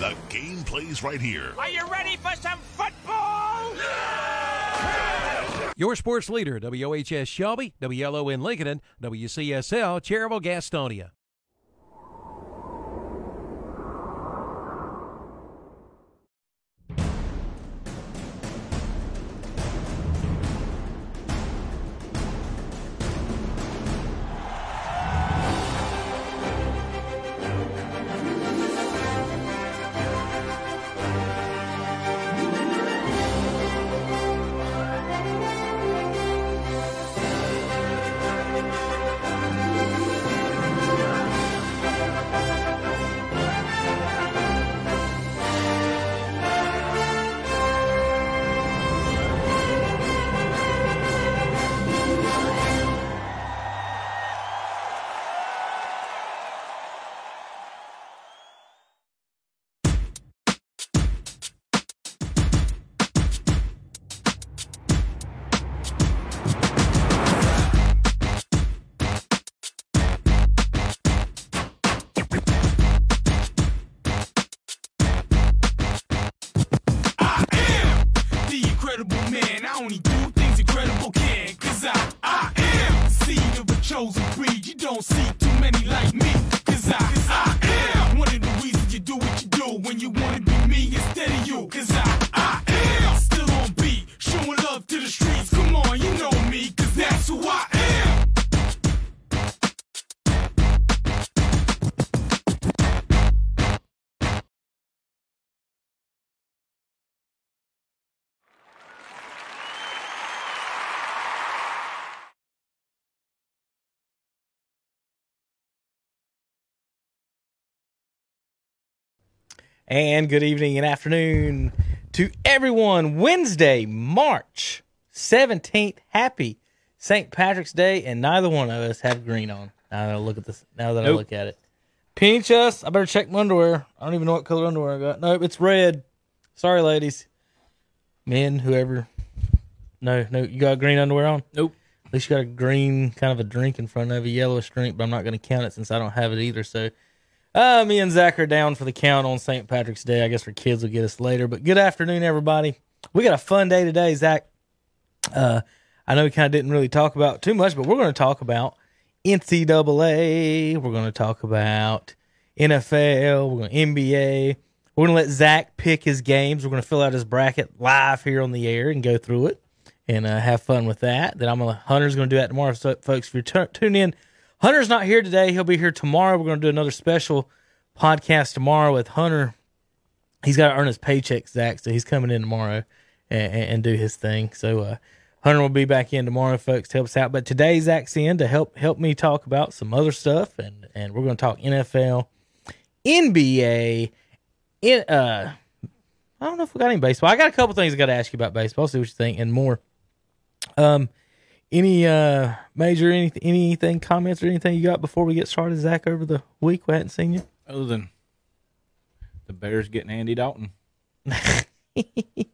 The game plays right here. Are you ready for some football? Your sports leader, WOHS Shelby, WLON Lincoln, and WCSL Cherryville Gastonia. And good evening and afternoon to everyone. Wednesday, March 17th. Happy St. Patrick's Day, and neither one of us have green on. Now that I look at this, now that I look at it. Pinch us. I better check my underwear. I don't even know what color underwear I got. Nope, it's red. Sorry, ladies. Men, whoever. No, no, you got green underwear on? Nope. At least you got a green kind of a drink in front of a yellowish drink, but I'm not going to count it since I don't have it either. So, uh, me and Zach are down for the count on St. Patrick's Day. I guess our kids will get us later. But good afternoon, everybody. We got a fun day today, Zach. Uh, I know we kind of didn't really talk about too much, but we're going to talk about NCAA. We're going to talk about NFL. We're going to NBA. We're going to let Zach pick his games. We're going to fill out his bracket live here on the air and go through it and uh, have fun with that. Then I'm going to Hunter's going to do that tomorrow. So, folks, if you're t- tuning in, Hunter's not here today. He'll be here tomorrow. We're going to do another special podcast tomorrow with Hunter. He's got to earn his paycheck, Zach, so he's coming in tomorrow and, and, do his thing. So uh, Hunter will be back in tomorrow, folks, to help us out. But today Zach's in to help help me talk about some other stuff, and and we're going to talk NFL, NBA, in uh. I don't know if we got any baseball. I got a couple things I got to ask you about baseball. See what you think, and more. Um, any uh major any anything comments or anything you got before we get started, Zach? Over the week we hadn't seen you. Other than the Bears getting Andy Dalton,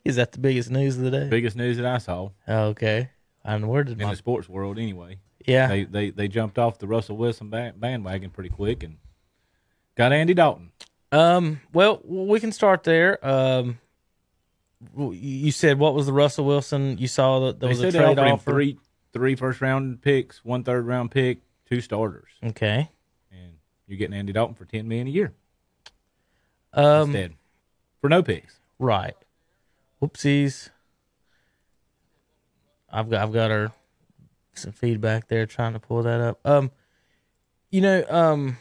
Is that the biggest news of the day? biggest news that I saw Okay, and where did in my the sports world. Anyway, yeah they they they jumped off the Russell Wilson bandwagon pretty quick and got Andy Dalton. Um. Well, we can start there. Um. You said what was the Russell Wilson? You saw that there was a trade offer. three three first round picks, one third round pick, two starters, Okay. and you're getting Andy Dalton for ten million a year Um. instead for no picks. Right. Whoopsies. I've got I've got her some feedback there trying to pull that up. Um. You know. Um.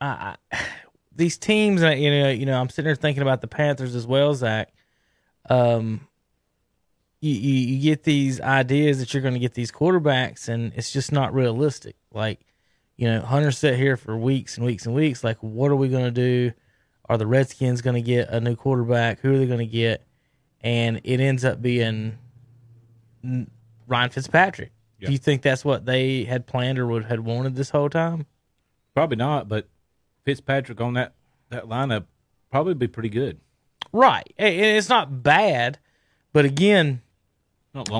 I. I these teams, you know, you know, I'm sitting there thinking about the Panthers as well, Zach. Um, you, you, you get these ideas that you're going to get these quarterbacks, and it's just not realistic. Like, you know, Hunter sat here for weeks and weeks and weeks. Like, what are we going to do? Are the Redskins going to get a new quarterback? Who are they going to get? And it ends up being Ryan Fitzpatrick. Yeah. Do you think that's what they had planned or would had wanted this whole time? Probably not, but Fitzpatrick on that that lineup probably be pretty good. Right. And it's not bad, but again.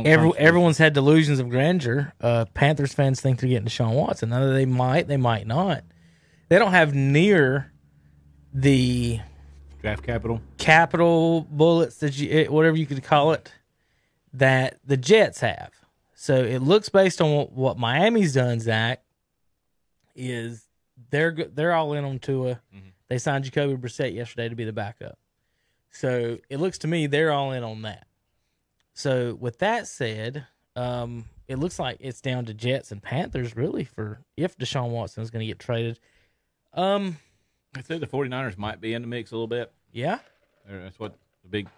Every, everyone's had delusions of grandeur. Uh, Panthers fans think they're getting Deshaun Watson. Now they might, they might not. They don't have near the Draft capital. capital bullets that you eh, whatever you could call it that the Jets have. So it looks based on what, what Miami's done, Zach, is they're they're all in on Tua. They signed Jacoby Brissett yesterday to be the backup. So it looks to me they're all in on that. So with that said, um, it looks like it's down to Jets and Panthers really for if Deshaun Watson is going to get traded. Um, I said the 49ers might be in the mix a little bit. yeah, That's what the big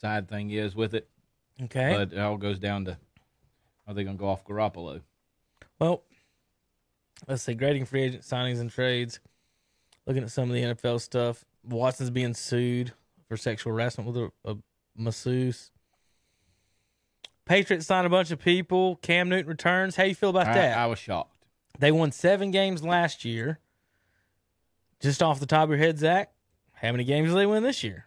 side thing is with it. okay. But it all goes down to are they going to go off Garoppolo? Well, let's see. Grading free agent signings and trades. Looking at some of the NFL stuff. Watson's being sued for sexual harassment with a, a masseuse. Patriots signed a bunch of people. Cam Newton returns. How you feel about I, that? I was shocked. they won seven games last year. Just off the top of your head, Zach, how many games do they win this year?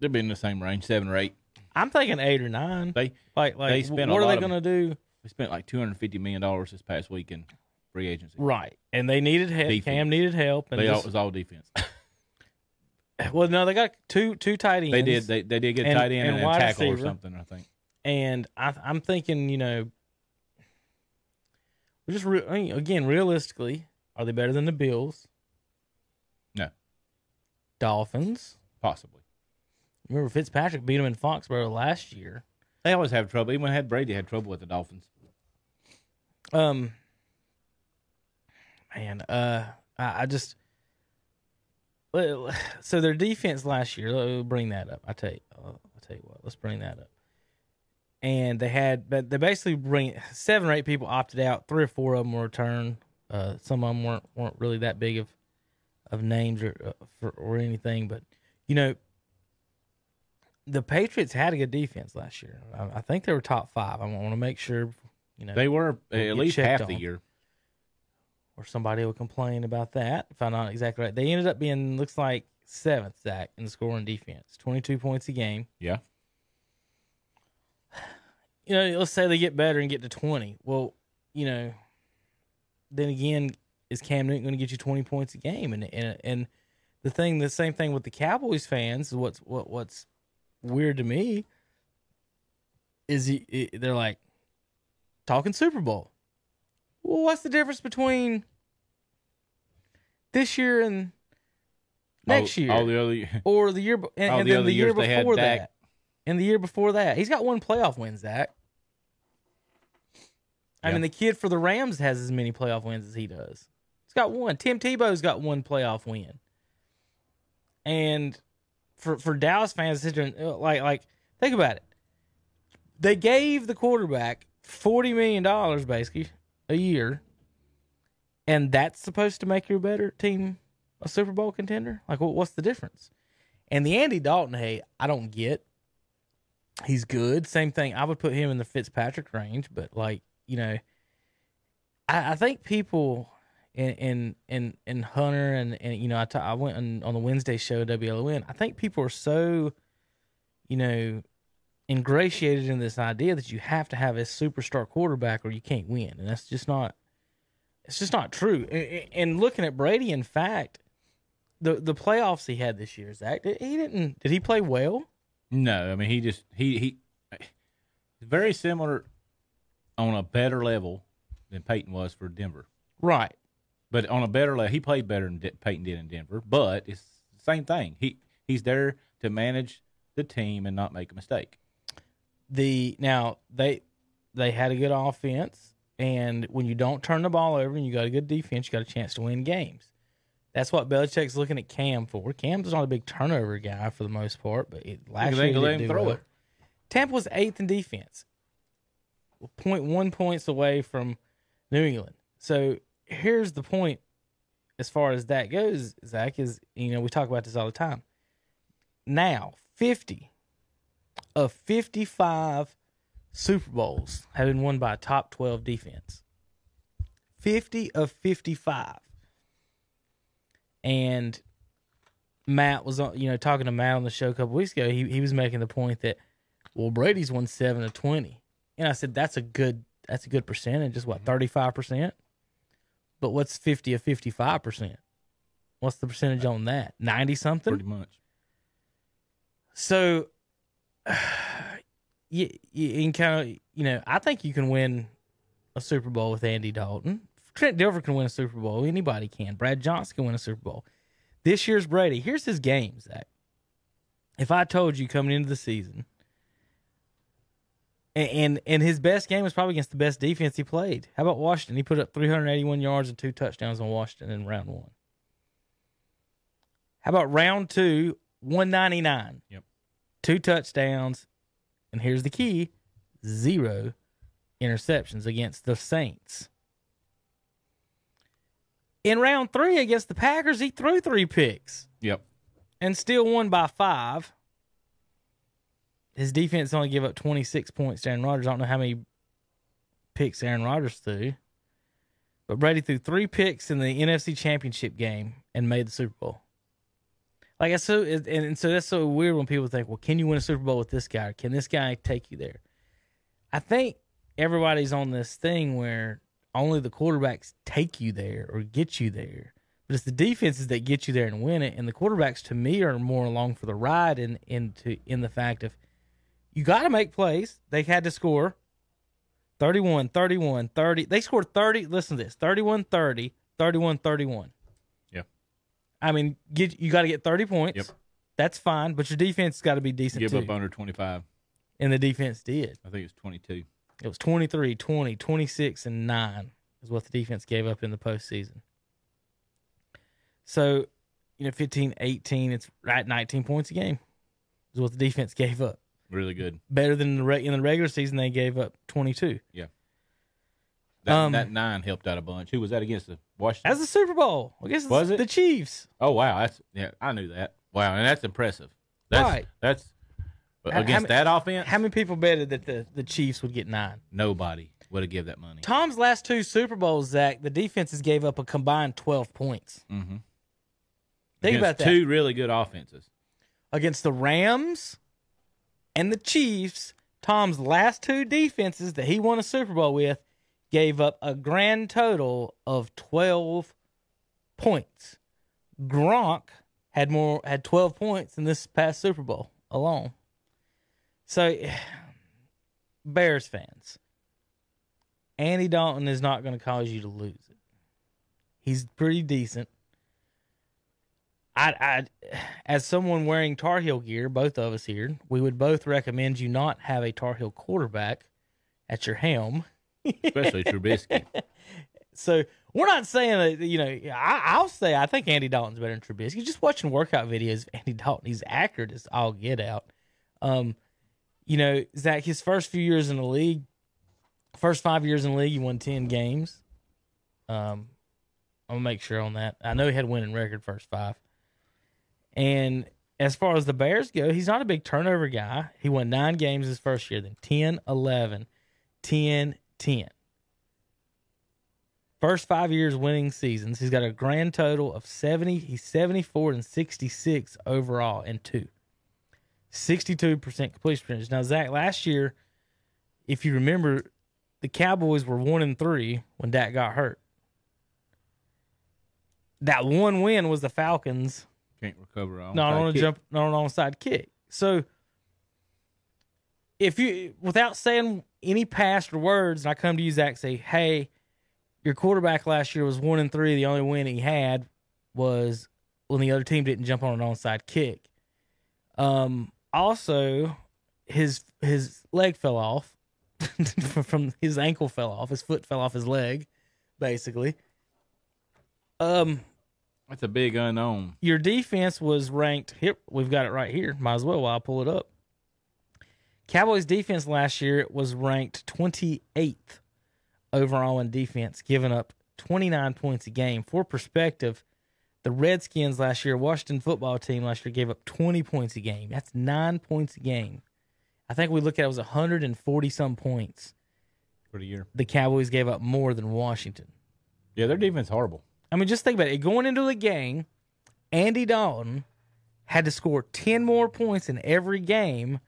They'll be in the same range, seven or eight. I'm thinking eight or nine. They Like, like, they spent what are they going to do? they spent like two hundred fifty million dollars this past week in free agency. Right, and they needed help. Defense. Cam needed help, and They all, it was all defense. Well, no, they got two two tight ends. they did. They, they did get a And- tight end and and, a tackle receiver. or something. I think. and I, I'm thinking, you know, we're just re- I mean, again realistically, are they better than the Bills, No, Dolphins? possibly. Remember Fitzpatrick beat them in Foxborough last year. They always have trouble. Even when had Brady, had trouble with the Dolphins. Um, man, uh, I, I just. Well, So their defense last year. Let- Bring that up. I tell you. uh, I'll tell you what. Let's bring that up. And they had, but they basically bring seven or eight people opted out. Three or four of them were returned. Uh, some of them weren't weren't really that big of of names or uh, for, or anything. But you know, the Patriots had a good defense last year. I, I think they were top five. I want to make sure. You know, They were We'll at least half the year. Or somebody will complain about that if I'm not exactly right. They ended up being looks like seventh Zach in the scoring defense, twenty two points a game. Yeah. You know, let's say they get better and get to twenty. Well, you know, then again, is Cam Newton going to get you twenty points a game? And and and the thing, the same thing with the Cowboys fans. What's what what's weird to me is he, they're like talking Super Bowl. Well, what's the difference between this year and next all, year, all the other or the year, and, and the then other the year years they had before that, and the year before that? He's got one playoff win, Zach. I Yeah. mean, the kid for the Rams has as many playoff wins as he does. He's got one. Tim Tebow's got one playoff win. And for for Dallas fans, sit there and, uh, like like think about it. They gave the quarterback forty million dollars basically a year, and that's supposed to make your better team a Super Bowl contender. Like, what, what's the difference? And the Andy Dalton, hey, I don't get. He's good. Same thing. I would put him in the Fitzpatrick range, but like you know, I, I think people in in in, in Hunter and and you know I ta- I went on, on the Wednesday show WLON. I think people are so, you know, ingratiated in this idea that you have to have a superstar quarterback or you can't win, and that's just not. It's just not true. And looking at Brady, in fact, the the playoffs he had this year, Zach, did- he didn't. Did he play well? No, I mean he just he he very similar on a better level than Peyton was for Denver. Right. But on a better level, he played better than Peyton did in Denver. But it's the same thing. He he's there to manage the team and not make a mistake. The now they they had a good offense and when you don't turn the ball over and you got a good defense you got a chance to win games that's what Belichick's looking at Cam for Cam's not a big turnover guy for the most part but it, last year he let him throw well. it. Tampa was eighth in defense point one points away from New England so here's the point as far as that goes Zach is you know we talk about this all the time now 50 of 55 Super Bowls have been won by a top 12 defense. 50 of 55. And Matt was on, you know, talking to Matt on the show a couple weeks ago. He he was making the point that well, Brady's won 7 of 20. And I said that's a good that's a good percentage, just what, mm-hmm. 35%? But what's 50 of 55%? What's the percentage on that? 90 something? pretty much. So, you, you can kind of, you know, I think you can win a Super Bowl with Andy Dalton. Trent Dilfer can win a Super Bowl. Anybody can. Brad Johnson can win a Super Bowl. This year's Brady. Here's his game, Zach. If I told you coming into the season, and, and and his best game was probably against the best defense he played. How about Washington? He put up 381 yards and two touchdowns on Washington in round one. How about round two, 199? Yep. Two touchdowns, and here's the key: zero interceptions against the Saints. In round three against the Packers, he threw three picks Yep. and still won by five. His defense only gave up 26 points to Aaron Rodgers. I don't know how many picks Aaron Rodgers threw. But Brady threw three picks in the NFC Championship game and made the Super Bowl. Like so, and, so that's so weird when people think, "Well, can you win a Super Bowl with this guy? Can this guy take you there?" I think everybody's on this thing where only the quarterbacks take you there or get you there, but it's the defenses that get you there and win it. And the quarterbacks, to me, are more along for the ride in into in the fact of you got to make plays. They had to score 31, 31, 30. They scored 30. Listen to this 31 30, 31 31. Yeah. I mean, get you got to get 30 points. Yep. That's fine, but your defense has got to be decent Give too. up under 25. and the defense did. I think it's 22. It was 23, 20, 26, and 9 is what the defense gave up in the postseason. So, you know, 15, 18, it's right 19 points a game is what the defense gave up. Really good. Better than the re- in the regular season, they gave up 22. That, Um, that nine helped out a bunch. Who was that against the Washington? That's the Super Bowl. I guess it's Was it? the Chiefs. oh wow, that's yeah, I knew that. Wow, and that's impressive. That's Right. that's How- how against many- that offense. How many people betted that the, the Chiefs would get nine? nobody would have give that money. Tom's last two Super Bowls, Zach, the defenses gave up a combined 12 points. Mm-hmm. Think about that. Two really good offenses. against the Rams and the Chiefs, Tom's last two defenses that he won a Super Bowl with gave up a grand total of 12 points. Gronk had more had 12 points in this past Super Bowl alone. So Bears fans, Andy Dalton is not going to cause you to lose it. He's pretty decent. I, I, as someone wearing Tar Heel gear, both of us here, we would both recommend you not have a Tar Heel quarterback at your helm. Especially Trubisky. So we're not saying that you know. I, I'll say I think Andy Dalton's better than Trubisky. Just watching workout videos Andy Dalton, he's accurate as all get out. Um, you know, Zach, his first few years in the league, first five years in the league, he won ten games. Um, I'm gonna make sure on that. I know he had winning record first five. And as far as the Bears go, he's not a big turnover guy. He won nine games his first year, then 10, 11, 10, 10. First five years winning seasons. He's got a grand total of 70. He's 74 and 66 overall and two. 62% completion percentage. Now, Zach, last year, if you remember, the Cowboys were one and three when Dak got hurt. That one win was the Falcons Can't recover on. not on a kick. jump, not on an onside kick. So, if you, without saying any past words, and I come to you, Zach, say, "Hey, your quarterback last year was one and three. The only win he had was when the other team didn't jump on an onside kick." Um, also, his his leg fell off from his ankle fell off. His foot fell off his leg, basically. Um, That's a big unknown. your defense was ranked here. We've got it right here. Might as well while I pull it up. Cowboys defense last year was ranked 28th overall in defense, giving up 29 points a game. For perspective, the Redskins last year, Washington football team last year gave up 20 points a game. That's nine points a game. I think we look at it, it was 140 some points. for the year. The Cowboys gave up more than Washington. Yeah, their defense horrible. I mean, just think about it. Going into the game, Andy Dalton had to score 10 more points in every game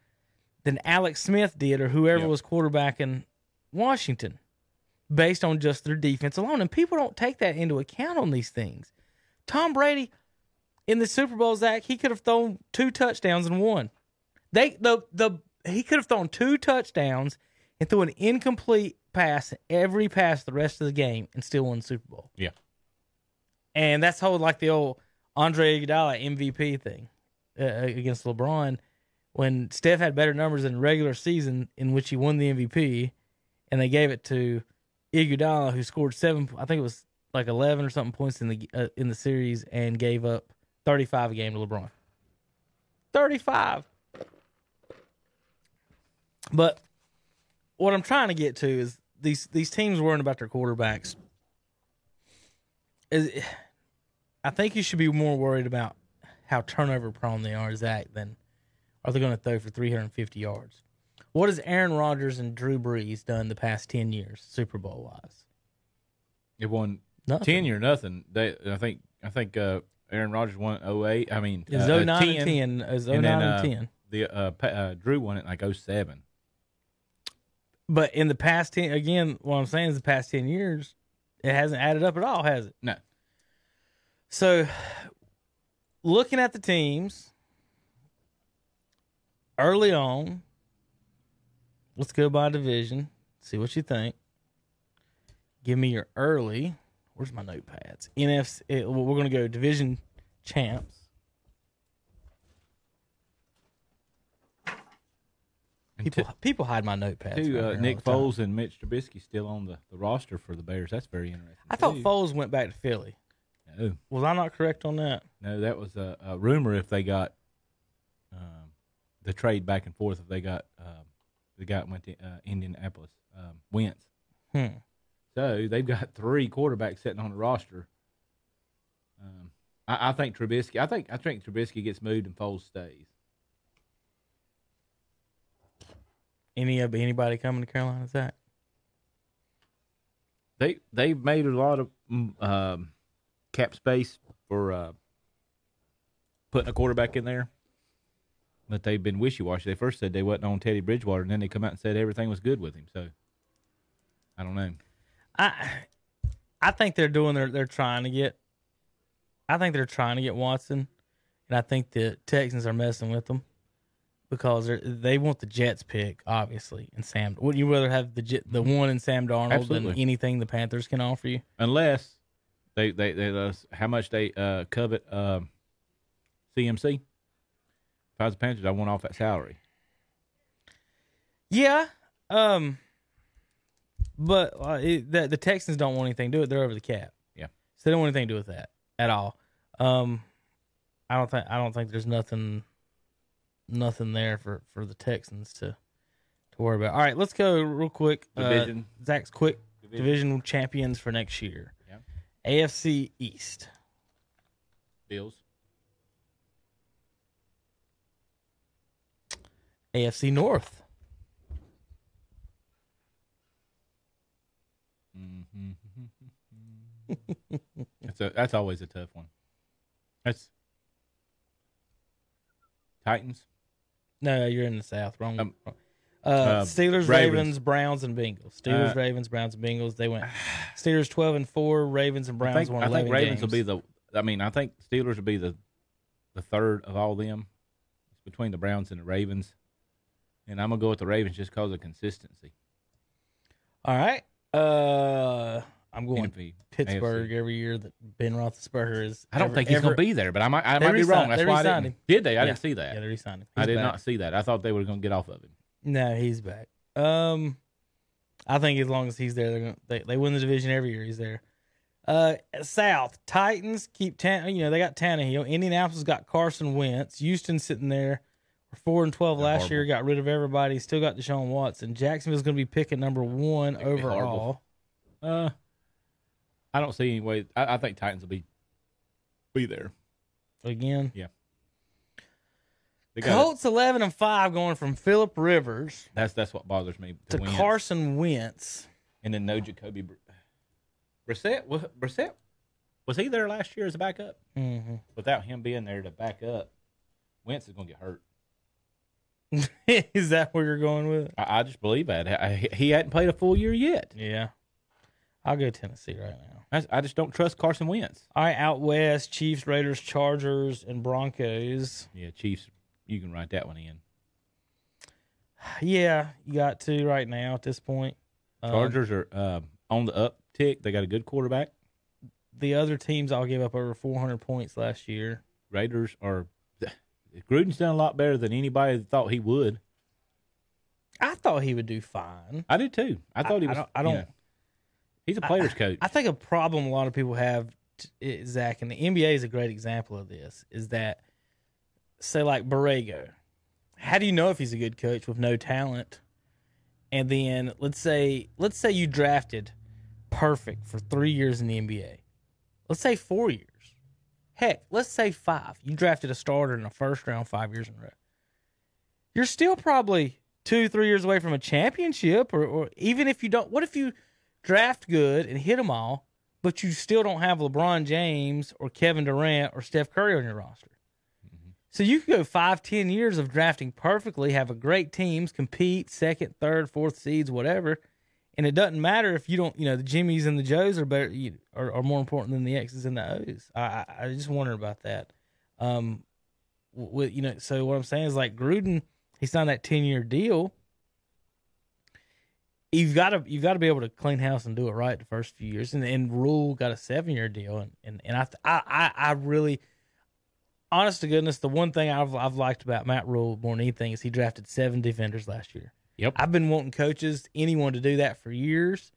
than Alex Smith did or whoever Yep. was quarterbacking Washington based on just their defense alone. And people don't take that into account on these things. Tom Brady, in the Super Bowl, Zach, he could have thrown two touchdowns and won. They the the he could have thrown two touchdowns and threw an incomplete pass every pass the rest of the game and still won the Super Bowl. Yeah. And that's how like the old Andre Iguodala MVP thing uh, against LeBron when Steph had better numbers in the regular season in which he won the MVP, and they gave it to Iguodala who scored seven. I think it was like eleven or something points in the uh, in the series and gave up thirty five a game to LeBron. Thirty five. But what I'm trying to get to is these these teams worrying about their quarterbacks. Is I think you should be more worried about how turnover prone they are, Zach, than are they going to throw for 350 yards. What has Aaron Rodgers and Drew Brees done the past 10 years, Super Bowl wise? It won Nothing. ten or nothing. They, I think, I think uh, Aaron Rodgers won 08. I mean, It's uh, 09 and 10. It's 09 and then, and uh, 10. The uh, uh, Drew won it like 07. But in the past 10, again, what I'm saying is the past 10 years, it hasn't added up at all, has it? No, So, looking at the teams early on, let's go by division. See what you think. Give me your early. Where's my notepads? NFC. eh, well, we're going to go division champs. People two- people hide my notepads. around uh, Nick all the time. Foles and Mitch Trubisky still on the, the roster for the Bears. That's very interesting. I thought. Foles went back to Philly. No, Was I not correct on that? no, that was a, a rumor. If they got the trade back and forth, if they got um, the guy went to uh, Indianapolis, um, Wentz. Hmm. So they've got three quarterbacks sitting on the roster. Um, I, I think Trubisky. I think I think Trubisky gets moved and Foles stays. Any of anybody coming to Carolina? Zach? They they've made a lot of mm, um, cap space for uh, putting a quarterback in there, but they've been wishy washy. They first said they wasn't on Teddy Bridgewater, and then they come out and said everything was good with him. So I don't know. I I think they're doing their they're trying to get I think they're trying to get Watson and I think the Texans are messing with them because they they want the Jets pick obviously and Sam Wouldn't you rather have the Jet, the one in Sam Darnold than Absolutely. anything the Panthers can offer you? Unless they they, they let how much they uh, covet um, CMC. If I was the Panthers, I want off that salary. Yeah. Um but uh, it, the, the Texans don't want anything to do with it. They're over the cap. Yeah. So they don't want anything to do with that at all. Um, I don't think I don't think there's nothing nothing there for, for the Texans to to worry about. All right, let's go real quick. Uh, Division. Zach's quick Division. division champions for next year. Yeah. AFC East. Bills. AFC North. That's a that's always a tough one. That's Titans. No, you're in the South. Wrong. Um, wrong. Uh, uh, Steelers, Ravens. Ravens, Browns, and Bengals. Steelers, Uh, Ravens, Browns, and Bengals. They went Steelers twelve and four. Ravens and Browns I think, won I eleven think Ravens games. will be the. I mean, I think Steelers will be the the third of all them. It's between the Browns and the Ravens, and I'm gonna go with the Ravens just because of consistency. All right. Uh, I'm going NFC. Pittsburgh every year that Ben Roethlisberger is. I don't ever- think he's ever- gonna be there, but I might. I might be wrong. That's why I didn't. him. Did they? I Yeah. didn't see that. Yeah, they re-signed him. I did back. not see that. I thought they were gonna get off of him. No, he's back. Um, I think as long as he's there, they're gonna they, they win the division every year. He's there. Uh, South Titans keep Tan. You know they got Tannehill. Indianapolis got Carson Wentz. Houston sitting there. Four and twelve They're last horrible. year. Got rid of everybody. Still got Deshaun Watson. Jacksonville's going to be picking number one They're overall. Uh, I don't see any way. I, I think Titans will be be there. Again, They got it. Colts eleven and five going from Philip Rivers That's that's what bothers me. to win. Carson Wentz. and then no Jacoby Br- Brissett. Was Brissett was he there last year as a backup? Mm-hmm. Without him being there to back up, Wentz is going to get hurt. Is that where you're going with it? I, I just believe that I, he- hadn't played a full year yet. Yeah. I'll go Tennessee right now. I, I just don't trust Carson Wentz. All right, out west, Chiefs, Raiders, Chargers, and Broncos. Yeah, Chiefs. You can write that one in. Yeah, you got to right now at this point. Um, Chargers are uh, on the uptick. They got a good quarterback. the other teams all gave up over 400 points last year. Raiders are. Gruden's done a lot better than anybody thought he would. I thought he would do fine. I did too. I thought he I was. don't- I don't- know, he's a player's coach. I think a problem a lot of people have, t- Zach, and the NBA is a great example of this, is that, say, like Borrego, how do you know if he's a good coach with no talent? And then let's say, let's say you drafted perfect for three years in the NBA. Let's say four years. Heck, let's say five. You drafted a starter in the first round five years in a row. You're still probably two, three years away from a championship, or, or even if you don't. What if you draft good and hit them all, but you still don't have LeBron James or Kevin Durant or Steph Curry on your roster? So you could go five, ten years of drafting perfectly, have a great teams, compete second, third, fourth seeds, whatever, and it doesn't matter if you don't. You know, the Jimmies and the Joes are better, you, are, are more important than the X's and the O's. I, I, just wonder about that. Um, with you know, so what I'm saying is like Gruden, he signed that ten year deal. You've got to you've got to be able to clean house and do it right the first few years, and and Rhule got a seven year deal, and and, and I, I I I really honest to goodness, the one thing I've I've liked about Matt Rhule more than anything is he drafted seven defenders last year. Yep. I've been wanting coaches, anyone to do that for years.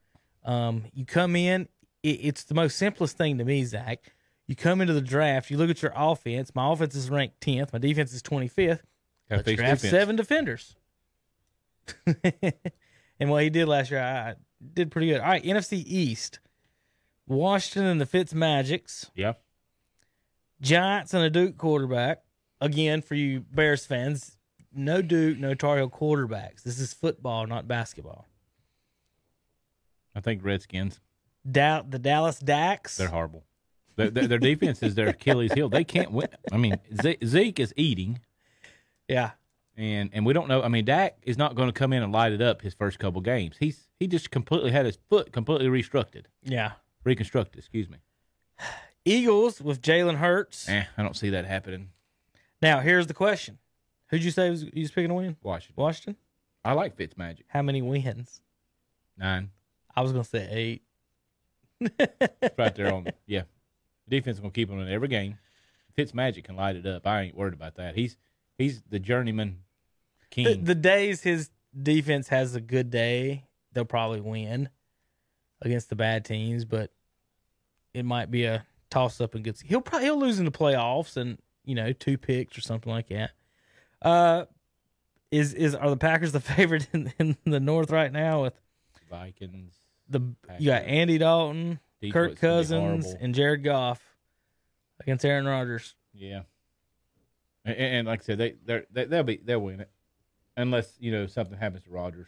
Um, you come in, it, it's the most simplest thing to me, Zach. You come into the draft, you look at your offense. My offense is ranked tenth. My defense is twenty fifth. Let's draft defense. seven defenders. and what he did last year, I I did pretty good. All right, NFC East, Washington and the Fitz Magics. Yeah. Giants and a Duke quarterback. Again, for you Bears fans, no Duke, no Tar Heel quarterbacks. This is football, not basketball. I think Redskins. Da- the Dallas Dax. They're horrible. Their, their, their defense is their Achilles heel. They can't win. I mean, Ze- Zeke is eating, yeah. and and we don't know. I mean, Dak is not going to come in and light it up his first couple games. He's he just completely had his foot completely reconstructed, Yeah. reconstructed. Excuse me. Eagles with Jalen Hurts. Eh, I don't see that happening. Now, here's the question. Who'd you say was you was picking to win? Washington. Washington? I like Fitzmagic. How many wins? Nine. I was gonna say eight. It's right there on. Yeah, the defense to keep him in every game. Fitzmagic can light it up. I ain't worried about that. He's he's the journeyman king. The, the days his defense has a good day, they'll probably win against the bad teams, but it might be a toss up and good. He'll probably he'll lose in the playoffs and you know two picks or something like that. Uh, is is are the Packers the favorite in, in the North right now with Vikings. the you got Andy Dalton, Kirk Detroit's gonna Cousins, and Jared Goff against Aaron Rodgers. Yeah, and, and like I said, they they they'll be they'll win it unless you know something happens to Rodgers.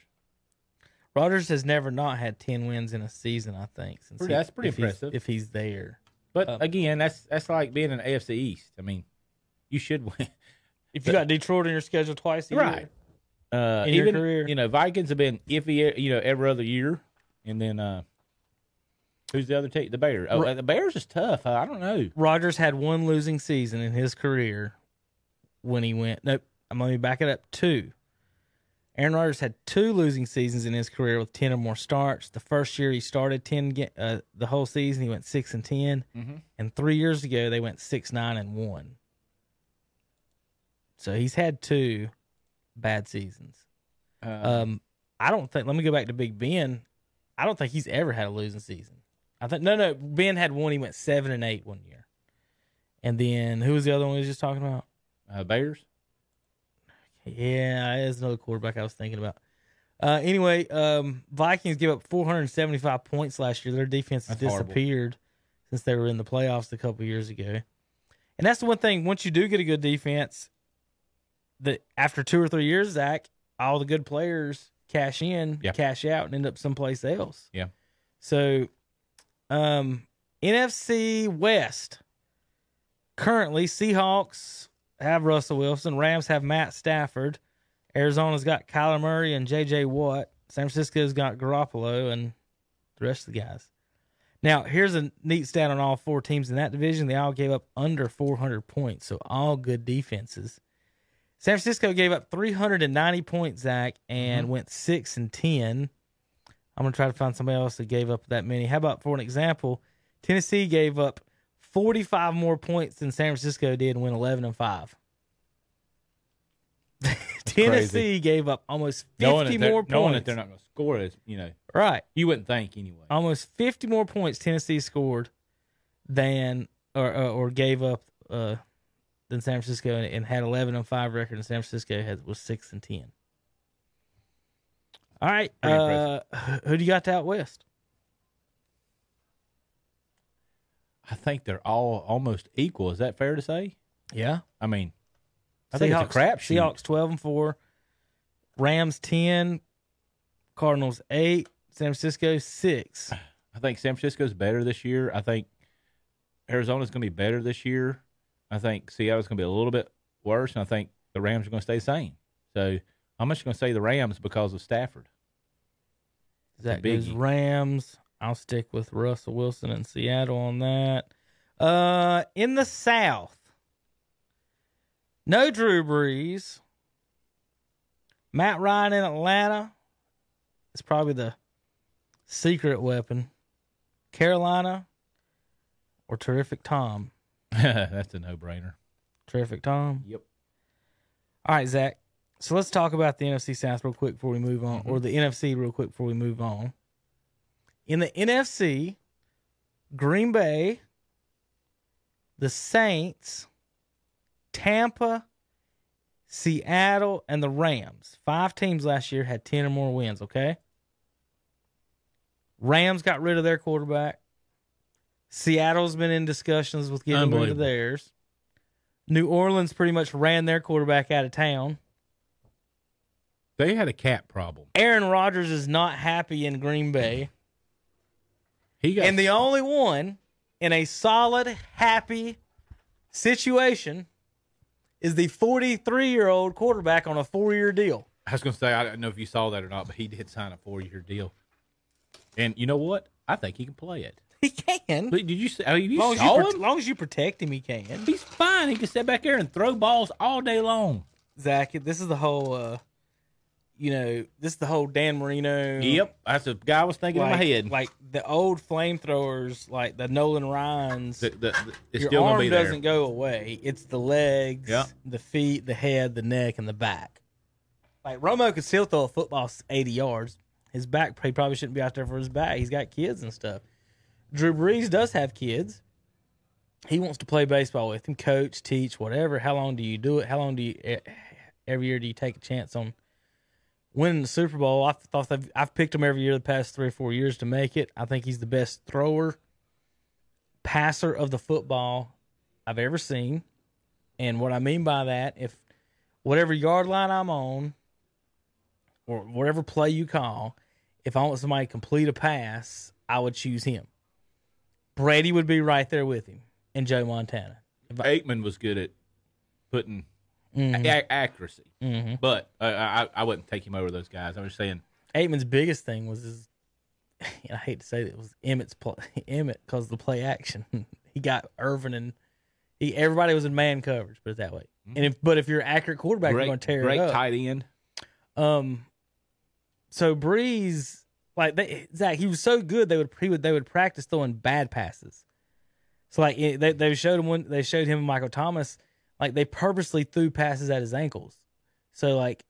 Rodgers has never not had ten wins in a season. I think since Pretty- that's pretty if he's- impressive. if he's there. But Um, again, that's that's like being an AFC East. I mean, you should win. If you got Detroit in your schedule twice a year, Right. Uh, In your career. you know Vikings have been iffy, you know, every other year, and then uh who's the other team? The Bears. Oh, Ro- the Bears is tough. I don't know. Rodgers had one losing season in his career when he went. Nope, I'm going to back it up. Two. Aaron Rodgers had two losing seasons in his career with ten or more starts. The first year he started ten, uh, the whole season he went six and 10 Mhm. and three years ago they went six nine and one. So he's had two bad seasons. Uh, Um, I don't think. Let me go back to Big Ben. I don't think he's ever had a losing season. I think no, no. Ben had one. He went seven and eight one year, and then who was the other one we was just talking about? uh, Bears. Yeah, there's another quarterback I was thinking about. Uh, anyway, um, Vikings give up 475 points last year. Their defense has That's horrible. disappeared since they were in the playoffs a couple years ago. And that's the one thing. Once you do get a good defense, that after two or three years, Zach, all the good players cash in, Yeah. cash out, and end up someplace else. Yeah. So, um, NFC West. Currently, Seahawks have Russell Wilson. Rams have Matt Stafford. Arizona's got Kyler Murray and J.J. Watt. San Francisco's got Garoppolo and the rest of the guys. Now, here's a neat stat on all four teams in that division. They all gave up under 400 points, so all good defenses. San Francisco gave up 390 points, Zach, and went six and 10. I'm gonna try to find somebody else that gave up that many. How about for an example, Tennessee gave up 45 more points than San Francisco did and went 11 and five. Tennessee gave up almost 50 knowing that, they're- more knowing that they're not going to score is, you know, right. you wouldn't think anyway. almost 50 more points Tennessee scored than or or, or gave up uh, than San Francisco and, and had 11 and 5 record and San Francisco had was 6 and 10. All right, uh, who do you got to out west? I think they're all almost equal. Is that fair to say? Yeah. I mean, I think it's a crapshoot. Seahawks 12 and 4, Rams 10, Cardinals 8, San Francisco 6. I think San Francisco's better this year. I think Arizona's going to be better this year. I think Seattle's going to be a little bit worse, and I think the Rams are going to stay the same. So I'm just going to say the Rams because of Stafford. Is that goes Rams. I'll stick with Russell Wilson and Seattle on that. Uh, in the South, no Drew Brees. Matt Ryan in Atlanta is probably the secret weapon. Carolina or Terrific Tom. That's a no-brainer. Terrific Tom. Yep. All right, Zach. So let's talk about the NFC South real quick before we move on, Mm-hmm. or the NFC real quick before we move on. In the NFC, Green Bay, the Saints, Tampa, Seattle, and the Rams. Five teams last year had 10 or more wins, okay? Rams got rid of their quarterback. Seattle's been in discussions with getting rid of theirs. New Orleans pretty much ran their quarterback out of town. They had a cap problem. Aaron Rodgers is not happy in Green Bay. He got And the only one in a solid, happy situation is the 43 year old quarterback on a four year deal. I was going to say I don't know if you saw that or not, but he did sign a four-year deal. And you know what? I think he can play it. He can. But did you see? I mean, As you long as you, saw pro- him? long as you protect him, he can. He's fine. He can sit back there and throw balls all day long. Zach, this is the whole, uh, you know, this is the whole Dan Marino. Yep, that's a guy I was thinking Like, in my head. like the old flamethrowers, like the Nolan Ryan's. the, the, the- your still arm gonna be there. doesn't go away. It's the legs, Yeah. the feet, the head, the neck, and the back. Like Romo could still throw a football 80 yards. His back, he probably shouldn't be out there for his back. He's got kids and stuff. Drew Brees does have kids. He wants to play baseball with him, coach, teach, whatever. How long do you do it? How long do you, every year do you take a chance on winning the Super Bowl? I thought they've, I've picked him every year the past three or four years to make it. I think he's the best thrower, passer of the football I've ever seen. And what I mean by that, if whatever yard line I'm on, or whatever play you call, if I want somebody to complete a pass, I would choose him. Brady would be right there with him, and Joe Montana. I- Aikman was good at putting Mhm. a- accuracy, Mhm. but uh, I I wouldn't take him over those guys. I was saying Aikman's biggest thing was his. And I hate to say that it was Emmitt's play, Emmett because the play action. he got Irvin and he everybody was in man coverage, put it that way. And if but if you're an accurate quarterback, you're going to tear great it up. tight end. Um, so Brees, like they, Zach, he was so good they would he would they would practice throwing bad passes. So like they they showed him when they showed him Michael Thomas, like they purposely threw passes at his ankles. So like,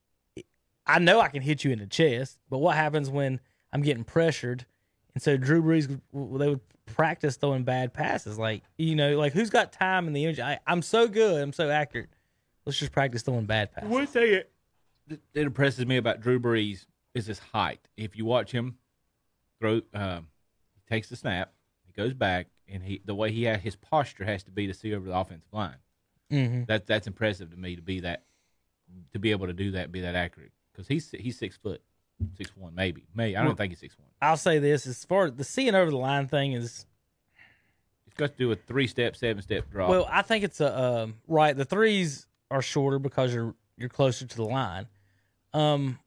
I know I can hit you in the chest, but what happens when I'm getting pressured? And so Drew Brees, they would practice throwing bad passes. Like you know, like who's got time in the energy? I, I'm so good, I'm so accurate. Let's just practice throwing bad passes. One thing that, it that impresses me about Drew Brees is his height. If you watch him throw, um, he takes the snap, he goes back, and he the way he had his posture has to be to see over the offensive line. Mm-hmm. That that's impressive to me to be that to be able to do that, be that accurate because he's he's six foot, six one maybe, maybe I don't Well- think he's six one. I'll say this: as far as the seeing over the line thing is, It's got to do with three step, seven step drop. well, I think it's a um, right. The threes are shorter because you're you're closer to the line. Um,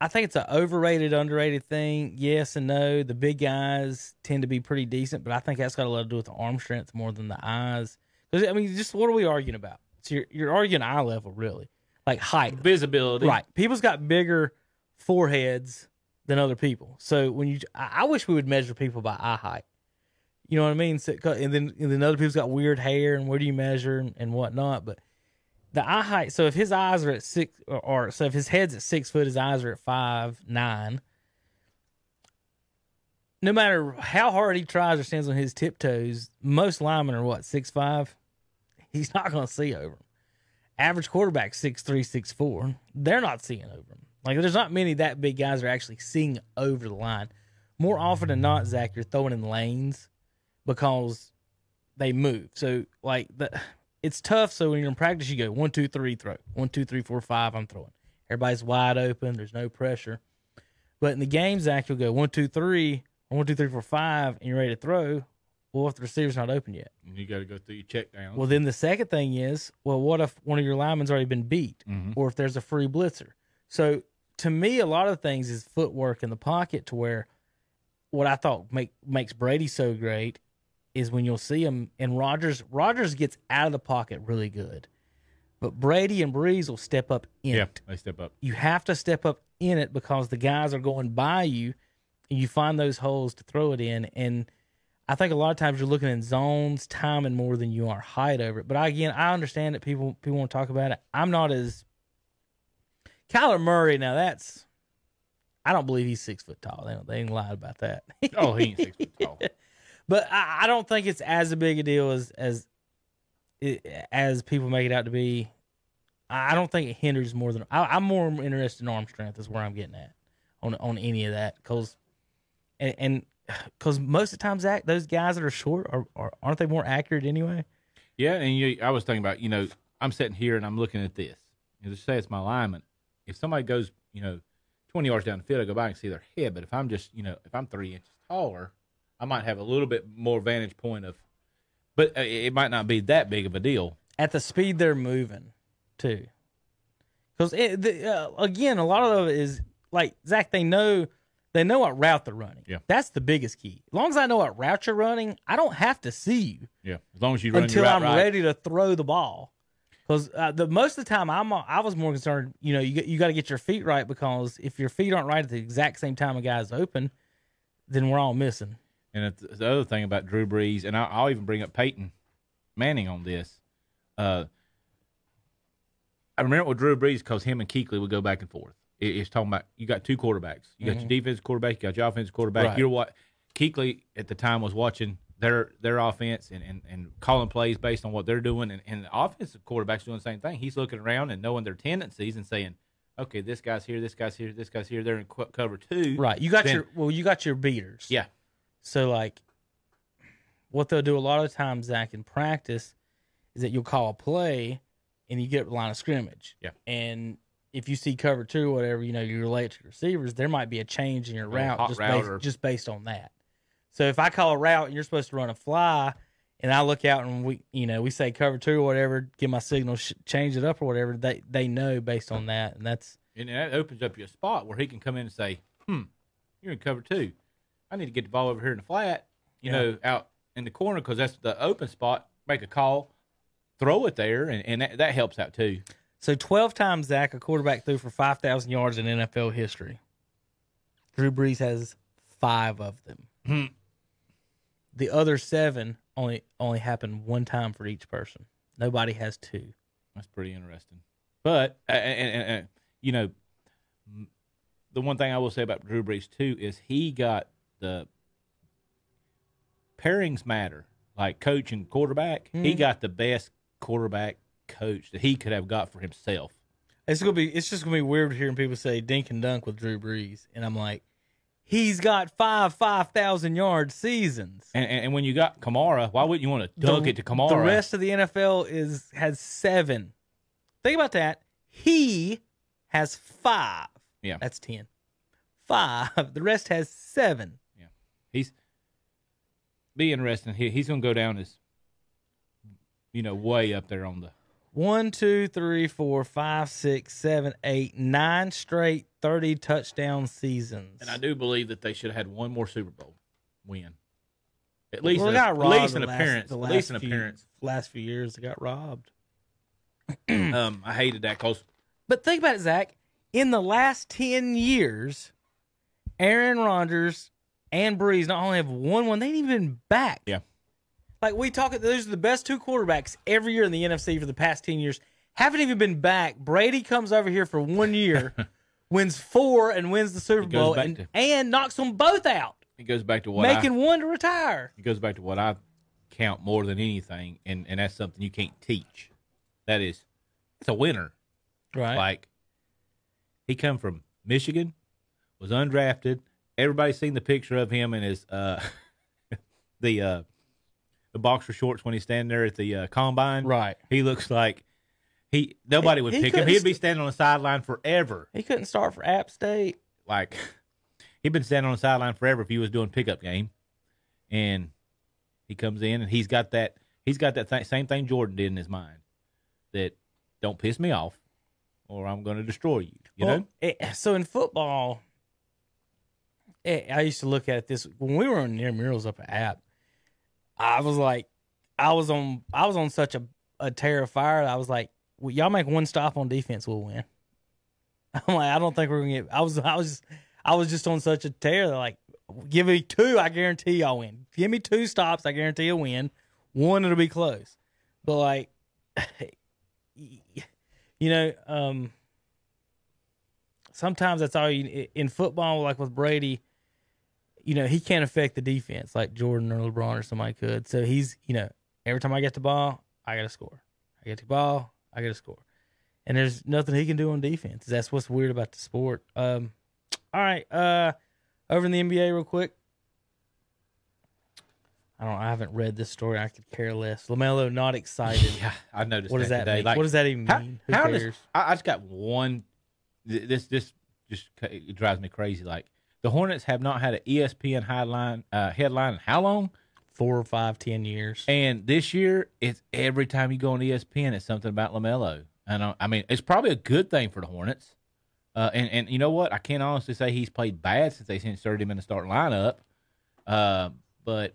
I think it's an overrated, underrated thing. Yes and no. The big guys tend to be pretty decent, but I think that's got a lot to do with the arm strength more than the eyes. Because I mean, just what are we arguing about? So you're you're arguing eye level, really, like height, Visibility. right? People's got bigger foreheads than other people. So when you, I I wish we would measure people by eye height. You know what I mean? So, and then and then other people's got weird hair, and where do you measure and, and whatnot? But the eye height. So if his eyes are at six, or, or so if his head's at six foot, his eyes are at five nine. No matter how hard he tries or stands on his tiptoes, most linemen are what six five. He's not going to see over them. Average quarterback six three six four. They're not seeing over them. Like there's not many that big guys are actually seeing over the line. More often than not, Zach, you're throwing in lanes because they move. So like the it's tough. So when you're in practice, you go one, two, three, throw. One, two, three, four, five. I'm throwing. Everybody's wide open. There's no pressure. But in the game, Zach, you'll go one, two, three, or one, two, three, four, five, and you're ready to throw. Well, if the receiver's not open yet, You got to go through your check down. well, then the second thing is, well, what if one of your linemen's already been beat, mm-hmm. or if there's a free blitzer? So to me, a lot of things is footwork in the pocket. To where what I thought make makes Brady so great is when you'll see him and Rodgers. Rodgers gets out of the pocket really good, but Brady and Brees will step up in yeah, it. they step up. You have to step up in it because the guys are going by you, and you find those holes to throw it in. And I think a lot of times you're looking in zones, timing more than you are height over it. But again, I understand that people people want to talk about it. I'm not as Kyler Murray. Now that's I don't believe he's six foot tall. They don't, they ain't lied about that. Oh, he ain't six foot tall. But I, I don't think it's as a big a deal as as as people make it out to be. I don't think it hinders more than I, I'm more interested in arm strength. Is where I'm getting at on on any of that because and because most of the time, Zach, those guys that are short are, are aren't they more accurate anyway? Yeah, and you, I was thinking about, you know, I'm sitting here and I'm looking at this. You know, say it's my alignment. If somebody goes, you know, 20 yards down the field, I go by and see their head. But if I'm just, you know, if I'm three inches taller, I might have a little bit more vantage point of, but uh, it might not be that big of a deal. At the speed they're moving, too. Because uh, again, a lot of it is like Zach. They know they know what route they're running. Yeah. that's the biggest key. As long as I know what route you're running, I don't have to see you. Yeah, as long as you run until your route I'm right. ready to throw the ball. Because uh, the most of the time, I'm I was more concerned. You know, you you got to get your feet right because if your feet aren't right at the exact same time a guy's open, then we're all missing. And the other thing about Drew Brees, and I'll, I'll even bring up Peyton Manning on this. Uh, I remember with Drew Brees because him and Kuechly would go back and forth. It, it's talking about you got two quarterbacks. You got your defensive quarterback, you got your offensive quarterback. Right. You're what Kuechly at the time was watching their their offense and, and, and calling plays based on what they're doing, and, and the offensive quarterback's doing the same thing. He's looking around and knowing their tendencies and saying, "Okay, this guy's here, this guy's here, this guy's here. They're in cover two. Right. You got Then- your well, you got your beaters. Yeah, So like, what they'll do a lot of times, Zach, in practice, is that you'll call a play, and you get line of scrimmage. Yeah. And if you see cover two or whatever, you know you relate to receivers. There might be a change in your route just route based, or- just based on that. So if I call a route and you're supposed to run a fly, and I look out and we, you know, we say cover two or whatever, give my signal, sh- change it up or whatever. They they know based on that, and that's and that opens up your spot where he can come in and say, "Hmm, you're in cover two. I need to get the ball over here in the flat, you Yeah. know, out in the corner because that's the open spot. Make a call, throw it there, and, and that, that helps out too. So 12 times, Zach, a quarterback threw for 5,000 yards in NFL history. Drew Brees has five of them. Hmm. The other seven only only happened one time for each person. Nobody has two. That's pretty interesting. But uh, and, and, and, you know, the one thing I will say about Drew Brees too is he got the pairings matter. Like coach and quarterback, he mm-hmm. got the best quarterback coach that he could have got for himself. It's gonna be it's just gonna be weird hearing people say dink and dunk with Drew Brees, and I'm like, he's got five five thousand yard seasons. And, and, and when you got Kamara, why wouldn't you want to dunk the, it to Kamara? The rest of the NFL is has seven. Think about that. He has five. Yeah. That's ten. Five. The rest has seven. He's be interesting. He, he's going to go down as you know way up there on the one, two, three, four, five, six, seven, eight, nine straight thirty touchdown seasons. And I do believe that they should have had one more Super Bowl win. At least, Well, an, they got at least an last- appearance. the At least an few- appearance. Last few years, they got robbed. um, I hated that because But think about it, Zach. In the last ten years, Aaron Rodgers and Brees not only have won one, they ain't even back. Yeah. Like we talk, those are the best two quarterbacks every year in the NFC for the past ten years. Haven't even been back. Brady comes over here for one year, wins four, and wins the Super Bowl, and, to- and knocks them both out, it goes back to what I, making one to retire. it goes back to what I count more than anything, and and that's something you can't teach. That is, it's a winner. Right. Like he come from Michigan, was undrafted. Everybody's seen the picture of him in his uh the uh the boxer shorts when he's standing there at the uh, combine. Right. He looks like he nobody would He pick him. He'd be standing on the sideline forever. he couldn't start for App State. Like he'd been standing on the sideline forever if he was doing pickup game. And he comes in and he's got that he's got that th- same thing Jordan did in his mind. That don't piss me off or I'm going to destroy you. You Well, know? it- so in football, I used to look at this when we were on near murals up at App. I was like, I was on, I was on such a, a tear of fire. I was like, well, y'all make one stop on defense, we'll win. I'm like, I don't think we're gonna get. I was, I was, I was just on such a tear. that like, give me two, I guarantee y'all win. Give me two stops, I guarantee you'll win. One, it'll be close. But like, you know, um, sometimes that's all you in football. Like with Brady, you know, he can't affect the defense like Jordan or LeBron or somebody could. So he's, you know, every time I get the ball, I got to score. I get the ball, I got to score. And there's nothing he can do on defense. That's what's weird about the sport. Um, all right, uh, over in the NBA, real quick. I don't. I haven't read this story. I could care less. LaMelo not excited. Yeah, I noticed What does that today. mean? Like, what does that even how, mean? Who how cares? does I, I just got one? This this just it drives me crazy. Like the Hornets have not had an ESPN headline uh, headline in how long? Four or five, ten years. And this year, it's every time you go on ESPN, it's something about LaMelo. And I, I mean, it's probably a good thing for the Hornets. Uh, and and you know what? I can't honestly say he's played bad since they inserted him in the starting lineup. Uh, but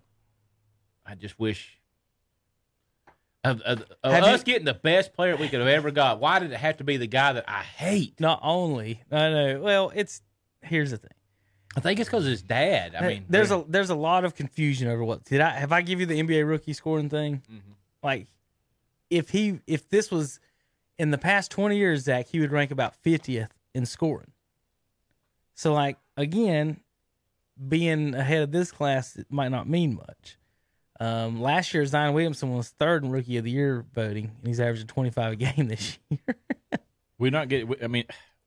I just wish of, of, of us you- getting the best player we could have ever got. Why did it have to be the guy that I hate? Not only, I know. Well, it's here's the thing. I think it's because of his dad. I mean, there's a there's a lot of confusion over what did I have I give you the NBA rookie scoring thing? Mm-hmm. Like, if he if this was in the past twenty years, Zach, he would rank about fiftieth in scoring. So, like again, being ahead of this class it might not mean much. Um, last year, Zion Williamson was third in Rookie of the Year voting, and he's averaging 25 a game this year. we're not getting. I mean,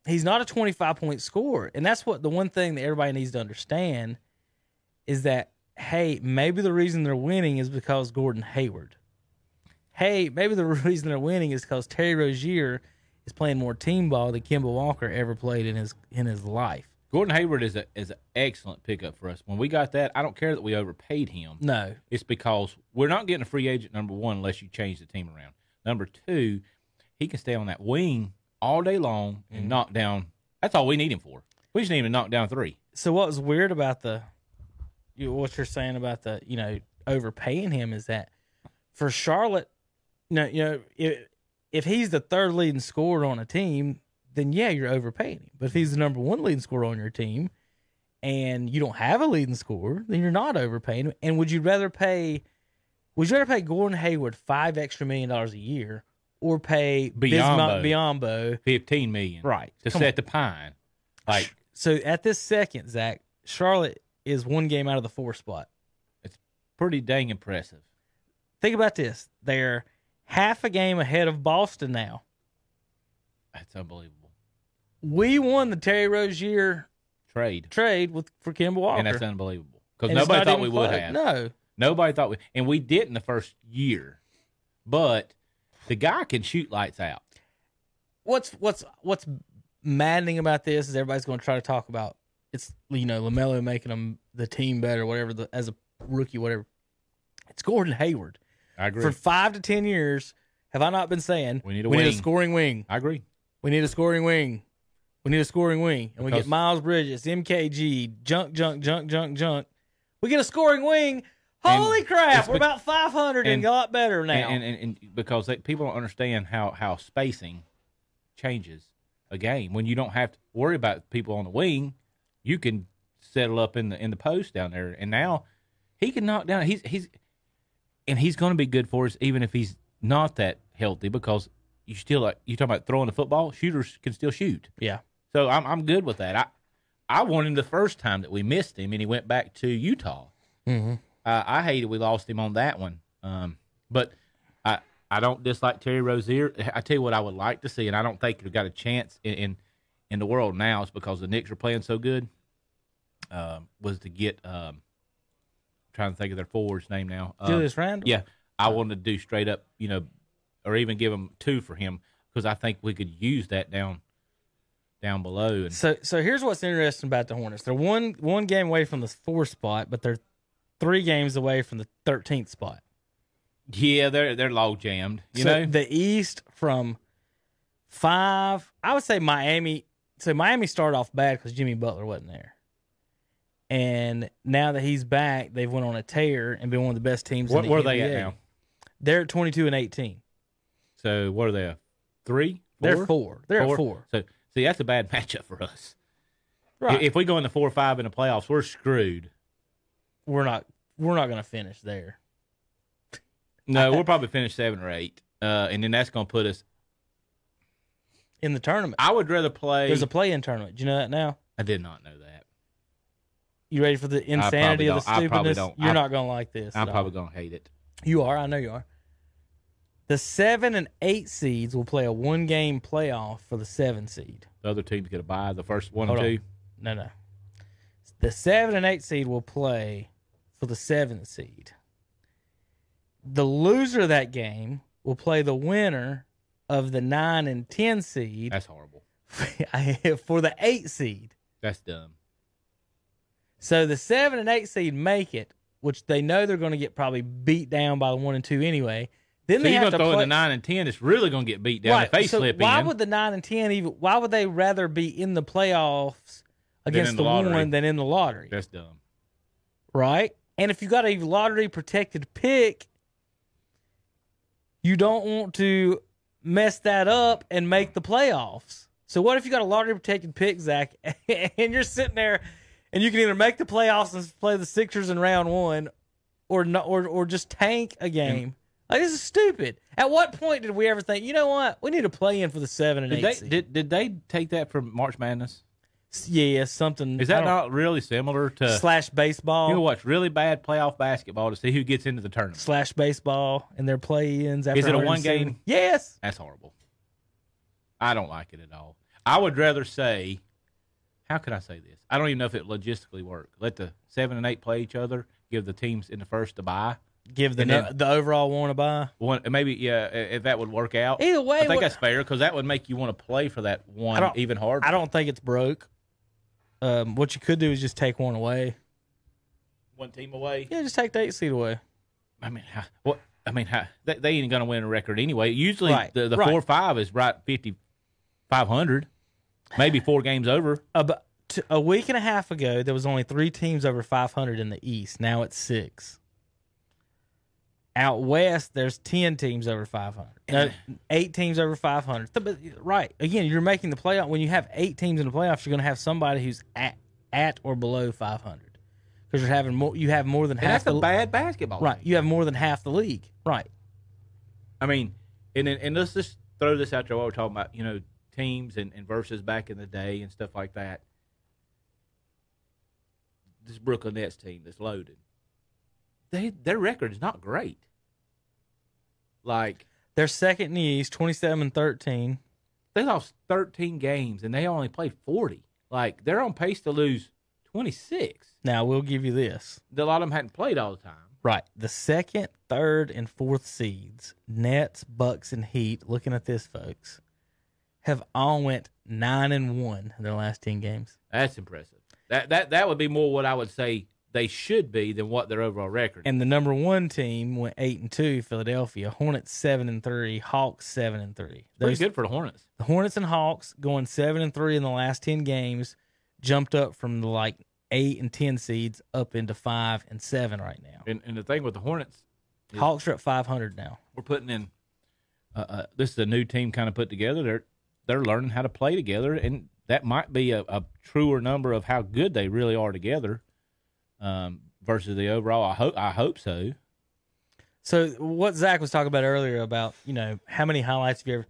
he's not a 25 point scorer. And that's what the one thing that everybody needs to understand is that, hey, maybe the reason they're winning is because Gordon Hayward. Hey, maybe the reason they're winning is because Terry Rozier is playing more team ball than Kemba Walker ever played in his in his life. Gordon Hayward is a is an excellent pickup for us. When we got that, I don't care that we overpaid him. No. It's because we're not getting a free agent number one unless you change the team around. Number two, he can stay on that wing all day long and mm-hmm. knock down. That's all we need him for. We just need him to knock down three. So what was weird about the you what you're saying about the you know overpaying him is that for Charlotte, you know, you know if if he's the third leading scorer on a team, then yeah, you're overpaying him. But if he's the number one leading scorer on your team, and you don't have a leading scorer, then you're not overpaying him. And would you rather pay? Would you rather pay Gordon Hayward five extra million dollars a year, or pay Biyombo. Bismack Biyombo? Fifteen million, Right. To Come set the pine, like So at this second, Zach, Charlotte is one game out of the four spot. It's pretty dang impressive. Think about this. They're half a game ahead of Boston now. That's unbelievable. We won the Terry Rozier Trade, trade with for Kemba Walker. and that's unbelievable because nobody thought we would have. No. Nobody thought we, and we didn't the first year. But the guy can shoot lights out. What's what's what's maddening about this is everybody's going to try to talk about it's you know LaMelo making them the team better, whatever the as a rookie, whatever. It's Gordon Hayward. I agree. For five to ten years, Have I not been saying We need a we need a scoring wing? I agree. We need a scoring wing. We need a scoring wing. And we get Miles Bridges, MKG, junk, junk, junk, junk, junk. We get a scoring wing. Holy crap. We're about 500 and, and- a lot better now. And, and, and, because they, people don't understand how, how spacing changes a game. When you don't have to worry about people on the wing, you can settle up in the in the post down there. And now he can knock down. He's he's and he's going to be good for us even if he's not that healthy because you still like you talking about throwing the football. Shooters can still shoot. yeah. So I'm I'm good with that. I I wanted him the first time that we missed him and he went back to Utah. Mm-hmm. Uh, I hated we lost him on that one. Um, but I I don't dislike Terry Rozier. I tell you what I would like to see, and I don't think we've got a chance in in, in the world now. Is because the Knicks are playing so good. Um, was to get um, trying to think of their forward's name now. Um, Julius Randle? Yeah, I wanted to do straight up, you know, or even give him two for him because I think we could use that down down below. And So so here's what's interesting about the Hornets. They're one one game away from the four spot, but they're three games away from the 13th spot. yeah, they're they're log jammed. You so know, the East from five, I would say Miami. So Miami started off bad because Jimmy Butler wasn't there, and now that he's back, they've went on a tear and been one of the best teams. what in the where are they at now? They're at 22 and 18. So what are they? Three? They're four. They're at four. So see, that's a bad matchup for us. Right. If we go in the four or five in the playoffs, we're screwed. We're not we're not going to finish there. No, we'll probably finish seven or eight, uh, and then that's going to put us. in the tournament. I would rather play. There's a play-in tournament. Do you know that now? I did not know that. You ready for the insanity of the don't- I probably stupidness? don't. You're I- not going to like this. I'm probably going to hate it. You are. I know you are. The seven and eight seeds will play a one-game playoff for the seven seed. The other team's going to buy the first one Hold and on. two. No, no. The seven and eight seed will play for the seventh seed. The loser of that game will play the winner of the nine and ten seed That's horrible. for the eight seed. That's dumb. So the seven and eight seed make it, which they know they're going to get probably beat down by the one and two anyway. Then So they you're have going to throw play. in the nine and ten. It's really going to get beat down if they so slip why in. would the nine and ten even? Why would they rather be in the playoffs against in the, the one than in the lottery? That's dumb. right? And if you got a lottery protected pick, you don't want to mess that up and make the playoffs. So what if you got a lottery protected pick, Zach, and you're sitting there and you can either make the playoffs and play the Sixers in round one, or not, or or just tank a game. Like this is stupid. At what point did we ever think, you know what, we need to play in for the seven and Did eight they did, did they take that from March Madness? Yeah, something. Is that don't- really similar to slash baseball? you watch really bad playoff basketball to see who gets into the tournament? slash baseball and their play-ins. After Is it a one game? Yes. That's horrible. I don't like it at all. I would rather say, how can I say this? I don't even know if it logistically work. Let the seven and eight play each other. Give the teams in the first to buy Give the no, the overall one to buy. one. Maybe yeah, if that would work out. Either way, I think what- that's fair because that would make you want to play for that one even harder. I don't think it's broke. Um, what you could do is just take one away. one team away. Yeah, just take the eight seed away. I mean, how, what? I mean, how, they, they ain't going to win a record anyway. Usually, Right, the, the right. four five is right fifty five hundred, maybe four games over. About t- a week and a half ago, there was only three teams over 500 in the East. Now it's six. Out west, there's 10 teams over 500. No, eight teams over 500. But, right. Again, you're making the playoff. When you have eight teams in the playoffs, you're going to have somebody who's at, at or below 500. Because you're having more, you have more than And half that's the a bad basketball. Right. team. You have more than half the league. Right. I mean, and and let's just throw this out there while we're talking about you know teams and, and versus back in the day and stuff like that. This Brooklyn Nets team that's loaded. They their record is not great. Like They're second in the East, 27 and 13. they lost 13 games and they only played 40. Like they're on pace to lose 26. Now, we'll give you this. A lot of them hadn't played all the time. Right. The second, third, and fourth seeds, Nets, Bucks, and Heat, looking at this, folks, have all went nine and one in their last ten games. That's impressive. That that that would be more what I would say they should be than what their overall record. And the number one team went eight and two, Philadelphia. Hornets seven and three, Hawks seven and three. Pretty good for the Hornets. The Hornets and Hawks going seven and three in the last ten games, jumped up from the like eight and ten seeds up into five and seven right now. And, and the thing with the Hornets, Hawks are at five hundred now. we're putting in. Uh, uh, this is a new team kind of put together. They're they're learning how to play together, and that might be a, a truer number of how good they really are together, um, versus the overall. I hope I hope so. So what Zach was talking about earlier about you know how many highlights have you ever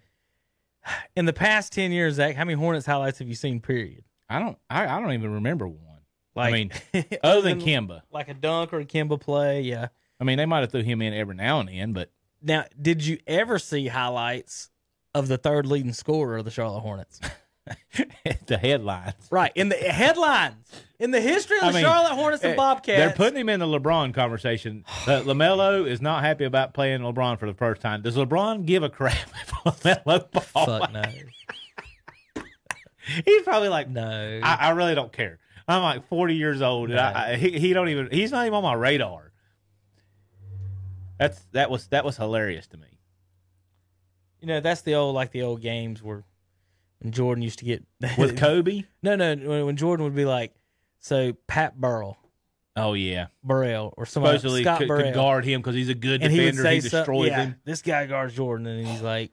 in the past ten years, Zach? How many Hornets highlights have you seen? Period. I don't I, I don't even remember one. Like I mean, other than Kemba. like a dunk or a Kemba play, yeah. I mean, they might have threw him in every now and then, but Now, did you ever see highlights of the third leading scorer of the Charlotte Hornets? the headlines. right in the headlines in the history of the I mean, Charlotte Hornets and eh, Bobcats. They're putting him in the LeBron conversation. Uh, LaMelo is not happy about playing LeBron for the first time. Does LeBron give a crap if LaMelo ball? Fuck no, He's probably like, no. I, I really don't care. I'm like 40 years old. And I, I, he, he don't even. He's not even on my radar. That's that was that was hilarious to me. you know that's the old like the old games where when Jordan used to get With Kobe. no no when, when Jordan would be like, so Pat Burrell, Oh yeah. Burrell or somebody Supposedly Scott could, Burrell, could guard him because he's a good and he would defender. say He, destroys yeah, him. this guy guards Jordan, and he's like,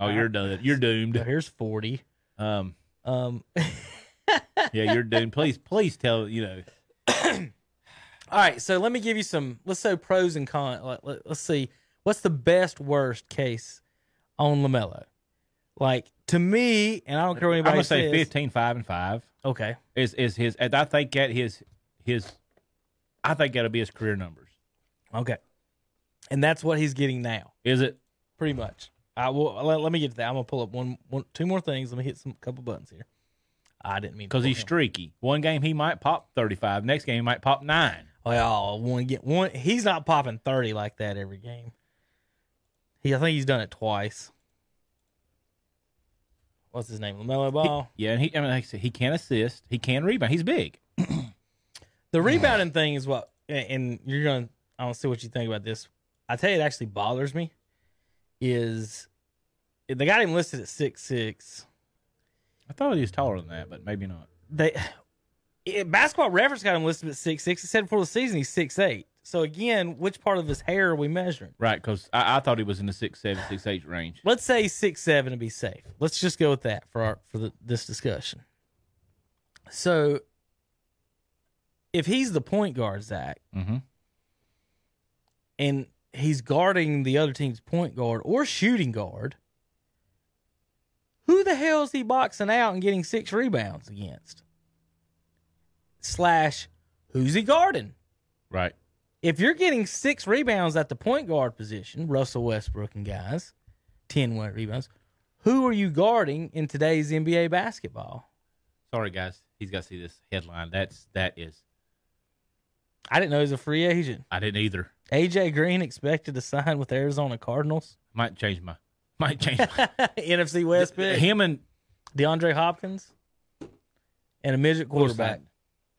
Oh, you're done. You're doomed. here's forty. Um. Um, Yeah, you're doomed. Please, please tell you know. All right, so let me give you some. Let's say pros and cons. Let, let, us see what's the best worst case on LaMelo. Like to me, and I don't care what I'm gonna say says. 15, 5, and five Okay, is is his. And I think that his his. I think that'll be his career numbers. okay, and that's what he's getting now, Is it? pretty much. I will let, let me get to that. I'm gonna pull up one, one, two more things. Let me hit some couple buttons here. I didn't mean to Because pull he's him. streaky. One game he might pop 35. Next game he might pop nine. Well, one get one. He's not popping thirty like that every game. He, I think he's done it twice. What's his name? LaMelo Ball. Yeah, and he. I mean, like I said, he can assist. He can rebound. He's big. The rebounding thing is what, and you're gonna. I don't see what you think about this. I tell you, it actually bothers me. Is they got him listed at six six? I thought he was taller than that, but maybe not. They it, basketball reference got him listed at six six. He said before the season he's six eight. So again, which part of his hair are we measuring? Right, because I, I thought he was in the six seven, six eight range. Let's say six seven to be safe. Let's just go with that for our for the, this discussion. So, if he's the point guard, Zach, Mm-hmm. and he's guarding the other team's point guard or shooting guard, who the hell is he boxing out and getting six rebounds against? Slash, who's he guarding? Right. If you're getting six rebounds at the point guard position, Russell Westbrook and guys, 10 rebounds, who are you guarding in today's NBA basketball? Sorry, guys. He's got to see this headline. That's that is. I didn't know he was a free agent. I didn't either. AJ Green expected to sign with Arizona Cardinals. Might change my. Might change. My, NFC West pick. him and DeAndre Hopkins and a midget quarterback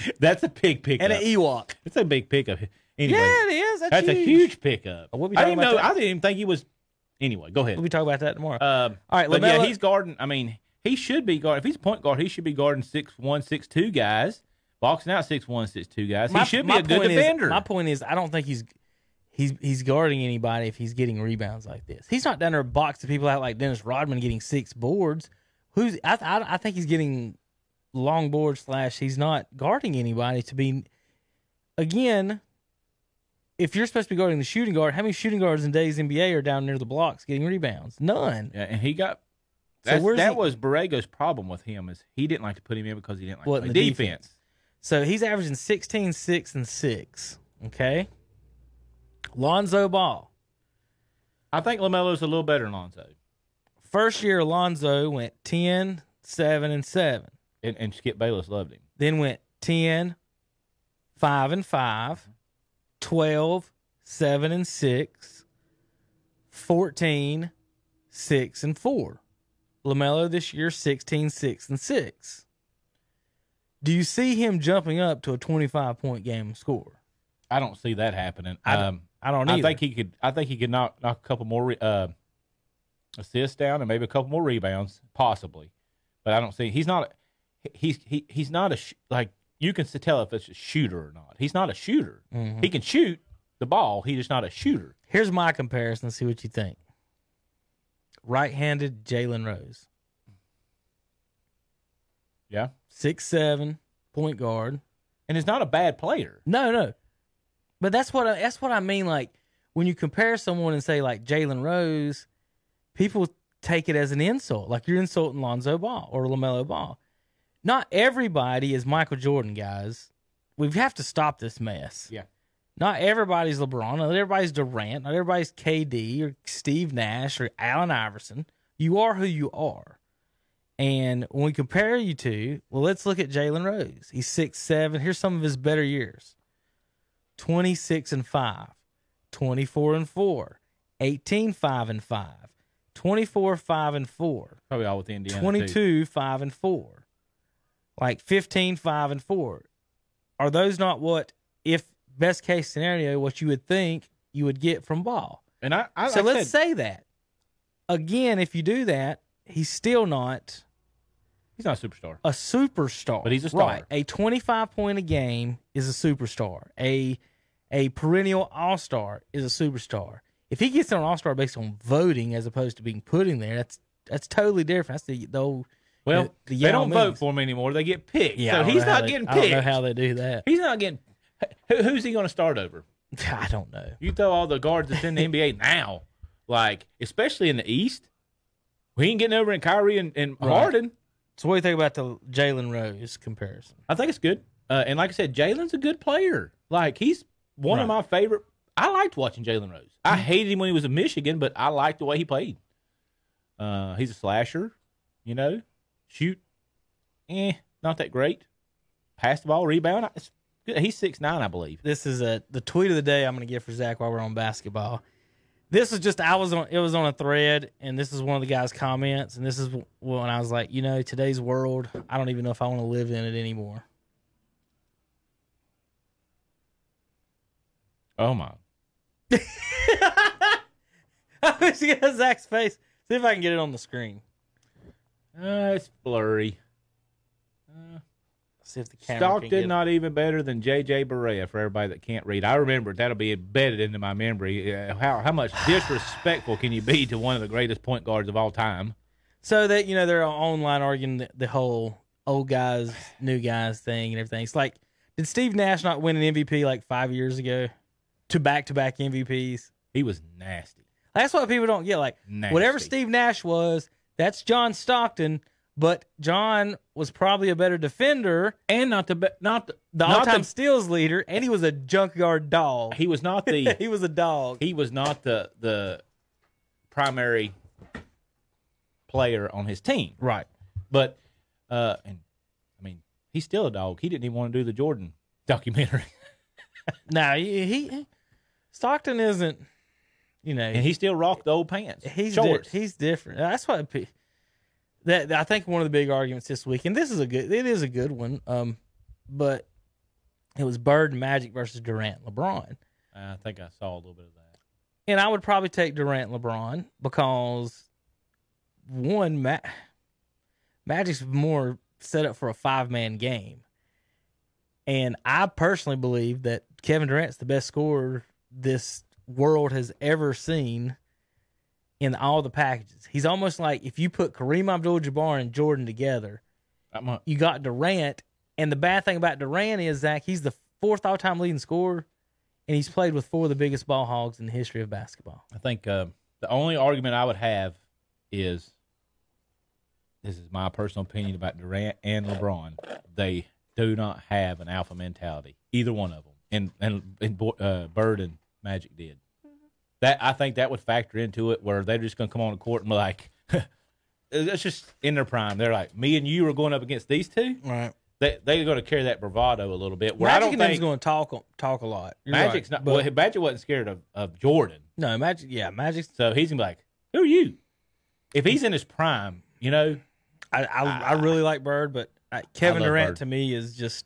That's a big pickup. and an Ewok. It's a big pickup. Anyway, Yeah, it is. That's, that's a huge pickup. We'll I didn't about know. that. I didn't even think he was. Anyway, go ahead. We'll be talking about that tomorrow. Um, All right, but yeah, he's guarding. I mean, he should be guarding. If he's a point guard, he should be guarding six one, six two guys, boxing out six one, six two guys. he should be a good point is- defender. my point is, I don't think he's he's he's guarding anybody if he's getting rebounds like this. He's not down there boxing people out like Dennis Rodman getting six boards. Who's I I, I think he's getting long board slash. He's not guarding anybody to be. Again, if you're supposed to be guarding the shooting guard, how many shooting guards in today's NBA are down near the blocks getting rebounds? None. yeah, and he got. So that he- was Borrego's problem with him is he didn't like to put him in because he didn't like to play the defense. defense? So he's averaging 16, 6, and 6. Okay. Lonzo Ball. I think LaMelo's a little better than Lonzo, First year, Lonzo went 10, 7, and 7. And, and Skip Bayless loved him. Then went 10, 5, and 5, 12, 7, and 6, 14, 6, and 4. LaMelo this year, 16, 6, and 6. Do you see him jumping up to a 25 point game score? I don't see that happening. I don't- um, I don't I think he could. I think he could knock knock a couple more re- uh, assists down and maybe a couple more rebounds, possibly. But I don't see he's not. He's he he's not a sh- like you can tell if it's a shooter or not. He's not a shooter. Mm-hmm. He can shoot the ball. He's just not a shooter. Here's my comparison. See what you think. Right handed Jalen Rose, Yeah, six seven, point guard. and he's not a bad player. No, no. But that's what I, that's what I mean. Like when you compare someone and say like Jalen Rose, people take it as an insult. Like you're insulting Lonzo Ball or LaMelo Ball. Not everybody is Michael Jordan, guys. We have to stop this mess. Yeah. Not everybody's LeBron. Not everybody's Durant. Not everybody's KD or Steve Nash or Allen Iverson. You are who you are. And when we compare you to, well, let's look at Jalen Rose. He's six seven. Here's some of his better years. 26 and 5, 24 and 4, 18 5 and 5, 24 5 and 4, Probably all with Indiana. too. 22 5 and 4. Like 15 5 and 4. Are those not what if best case scenario what you would think you would get from Ball? And I, I So I let's said, say that. Again, if you do that, he's still not he's not a superstar. a superstar. But he's a star. Right. A 25 point a game is a superstar. A a perennial all star is a superstar. If he gets on all star based on voting as opposed to being put in there, that's that's totally different. That's the the old Well, the, the they don't vote for him anymore. They get picked. Yeah, so he's not they- getting I don't picked. know how they do that. He's not getting. Who, who's he going to start over? I don't know. You throw all the guards that's in the NBA now, like especially in the East. We ain't getting over in Kyrie and, and Right. Harden. So what do you think about the Jalen Rose comparison? I think it's good. Uh, and like I said, Jalen's a good player. Like he's one of my favorite. I liked watching Jalen Rose. I hated him when he was in Michigan, but I liked the way he played. Uh, he's a slasher, you know, shoot, eh, not that great. Pass the ball, rebound. It's good. He's six nine, I believe. This is a the tweet of the day I'm going to give for Zach while we're on basketball. This is just I was on it was on a thread and this is one of the guys' comments and this is when I was like, you know, today's world, I don't even know if I want to live in it anymore. Oh my! I you got Zach's face. See if I can get it on the screen. Uh, it's blurry. See if the camera can Stockton get not even better than J.J. Barea for everybody that can't read. I remember that'll be embedded into my memory. Uh, how how much disrespectful can you be to one of the greatest point guards of all time? So that you know they're online arguing the, the whole old guys, new guys thing and everything. It's like, did Steve Nash not win an MVP like five years ago, to back to back MVPs? He was nasty. That's what people don't get. Like Nasty. whatever Steve Nash was, that's John Stockton. But John was probably a better defender, and not the be- not the, the not all-time steals leader, and he was a junkyard dog. he was not the he was a dog. he was not the the primary player on his team. Right. But uh, and I mean he's still a dog. He didn't even want to do the Jordan documentary, Now he, he Stockton isn't. You know, and he still rocked the old pants, he's di- he's different. That's why that I think one of the big arguments this week, and this is a good, it is a good one. Um, but it was Bird and Magic versus Durant, LeBron, I think I saw a little bit of that. and I would probably take Durant, LeBron because one, Ma- Magic's more set up for a five man game, and I personally believe that Kevin Durant's the best scorer this world has ever seen in all the packages. He's almost like if you put Kareem Abdul-Jabbar and Jordan together, you got Durant. And the bad thing about Durant is Zach, he's the fourth all-time leading scorer, and he's played with four of the biggest ball hogs in the history of basketball. I think uh, the only argument I would have is this is my personal opinion about Durant and LeBron. They do not have an alpha mentality, either one of them, and and, and uh, Bird and Magic did. That I think that would factor into it, where they're just going to come on the court and be like, it's just in their prime. They're like, me and you are going up against these two. Right. They they're going to carry that bravado a little bit. Where Magic I don't think going to talk talk a lot. You're Magic's right, not. but- well, Magic wasn't scared of, of Jordan. no, Magic. Yeah, Magic. So he's gonna be like, "Who are you?" If he's in his prime, you know, I, I I really like Bird, but uh, Kevin Durant Bird. to me is just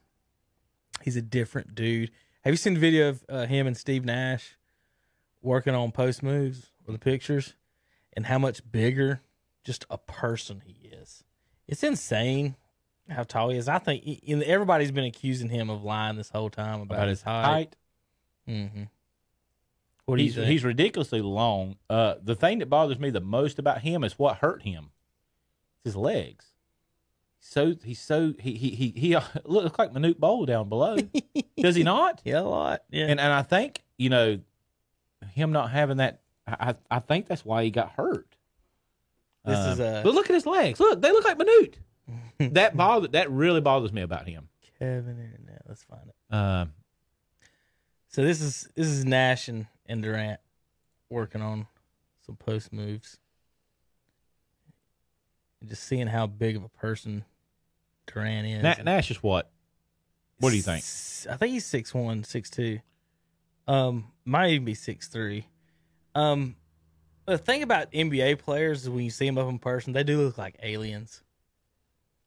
he's a different dude. Have you seen the video of uh, him and Steve Nash working on post moves or the pictures and how much bigger just a person he is? It's insane how tall he is. I think he- everybody's been accusing him of lying this whole time about, about his his height. height. Mm-hmm. What He's, he's ridiculously long. Uh, the thing that bothers me the most about him is what hurt him. It's his legs. So he's so he he he he uh, looks like Manute Bol down below. Does he not? yeah, a lot. Yeah. And and I think you know him not having that. I I I think that's why he got hurt. This is Um, a- But look at his legs. Look, they look like Manute. that bother that really bothers me about him. Kevin Internet. Let's find it. Um, So this is this is Nash and, and Durant working on some post moves. And just seeing how big of a person Durant is. Na- Nash is what? What do you think? S- I think he's six one, six two. Um, might even be six three. Um, the thing about NBA players is when you see them up in person, they do look like aliens.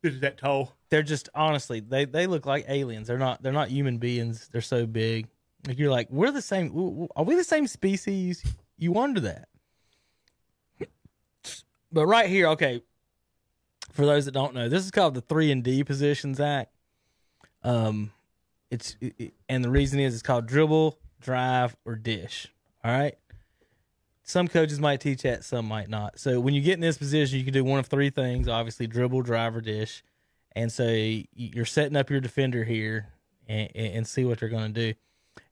Is that tall? They're just honestly, they they look like aliens. They're not they're not human beings. They're so big. Like you're like, we're the same. w- w- Are we the same species? You wonder that. But right here, okay. For those that don't know, this is called the three and D Positions Zach. Um, it's it, and the reason is it's called dribble, drive, or dish. All right. Some coaches might teach that, some might not. So when you get in this position, you can do one of three things: obviously dribble, drive, or dish. And so you're setting up your defender here and, and and see what they're going to do.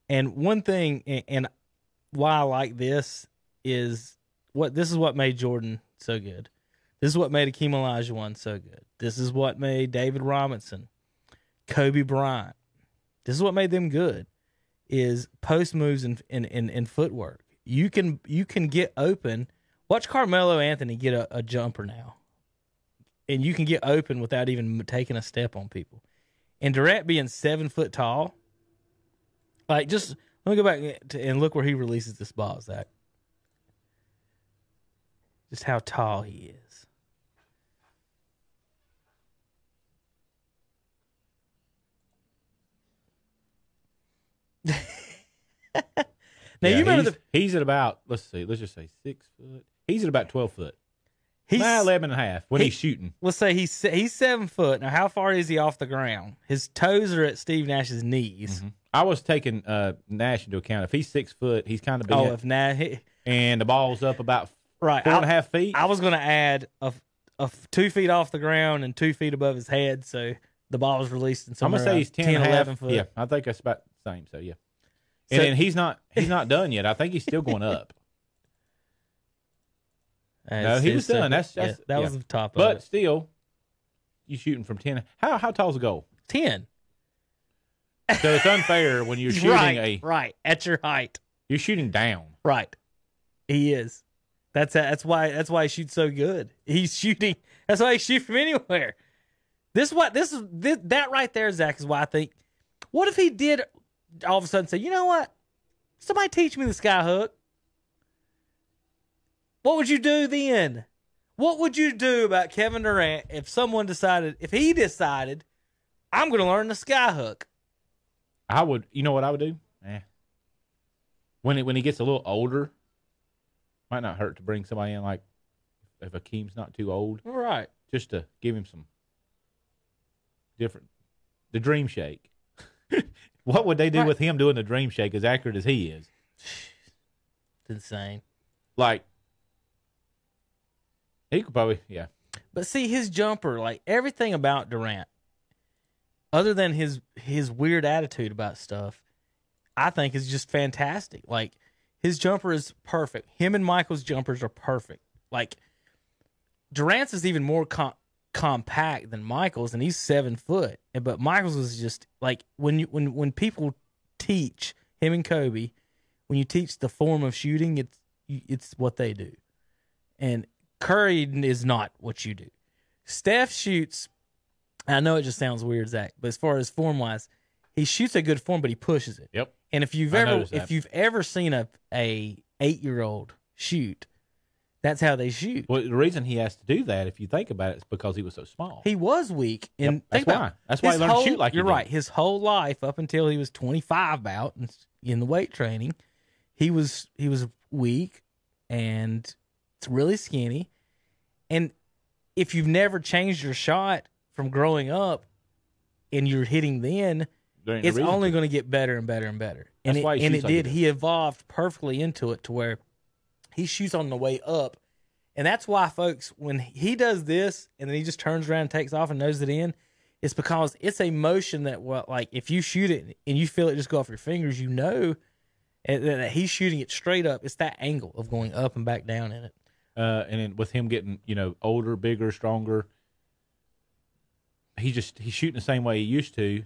And one thing, and- and why I like this is what this is what made Jordan so good. This is what made Akeem Olajuwon so good. This is what made David Robinson, Kobe Bryant. This is what made them good. Is post moves and and, and, and footwork. You can you can get open. Watch Carmelo Anthony get a, a jumper now, and you can get open without even taking a step on people. And Durant being seven foot tall, like just let me go back and look where he releases this ball, Zach. Just how tall he is. now Yeah, you remember he's, the he's at about let's see, let's just say six foot. He's at about twelve foot. he's Nah, 11 and a half when he- he's shooting. let's say he's he's seven foot. Now, how far is he off the ground? His toes are at Steve Nash's knees. I was taking uh, Nash into account. If he's six foot, he's kind of big, Oh, if Nash, and the ball's up about right, four and a I- half feet. I was going to add a, a two feet off the ground and two feet above his head, so the ball was released in I'm gonna say he's 10, and a half. foot. Yeah, I think that's about same. So yeah, and So- then he's not he's not done yet. I think he's still going up. No, he was done. That's- that's- yeah, that was the top of But it. still, you shooting from ten. How how tall's the goal? Ten. So it's unfair when you're shooting right, a right at your height. you're shooting down. Right, he is. That's that's why that's why he shoots so good. He's shooting. That's why he shoots from anywhere. This what this is this, that right there, Zach, is why I think. What if he did all of a sudden say, you know what? Somebody teach me the sky hook. What would you do then? What would you do about Kevin Durant if someone decided, if he decided, I'm going to learn the sky hook? I would. You know what I would do? Eh. When it, when he gets a little older, might not hurt to bring somebody in like if Akeem's not too old, Right. just to give him some different. The dream shake. what would they do Right. with him doing the dream shake as accurate as he is? It's insane. Like he could probably yeah. But see his jumper, like everything about Durant, other than his his weird attitude about stuff, I think is just fantastic. Like his jumper is perfect. Him and Michael's jumpers are perfect. Like Durant's is even more com- compact than Michael's, and he's seven foot. But Michael's was just like when you when when people teach him and Kobe, when you teach the form of shooting, it's it's what they do. And Curry is not what you do. Steph shoots. I know it just sounds weird, Zach, but as far as form wise, he shoots a good form, but he pushes it. Yep. And if you've I ever if you've ever seen a a eight year old shoot, That's how they shoot. Well, the reason he has to do that, if you think about it, is because he was so small. He was weak, and Yep, that's why. That's why he learned to shoot like you're right. His whole life up until he was 25, about in, in the weight training, he was he was weak and it's really skinny. And if you've never changed your shot from growing up, and you're hitting then, There ain't no it's only going to get better and better and better. And That's it, why and it shoots like did. He evolved perfectly into it to where he shoots on the way up, and that's why, folks, when he does this and then he just turns around and takes off and noses it in, it's because it's a motion that, well, like if you shoot it and you feel it just go off your fingers, you know that he's shooting it straight up. It's that angle of going up and back down in it. uh, and then with him getting you know older, bigger, stronger, he just he's shooting the same way he used to,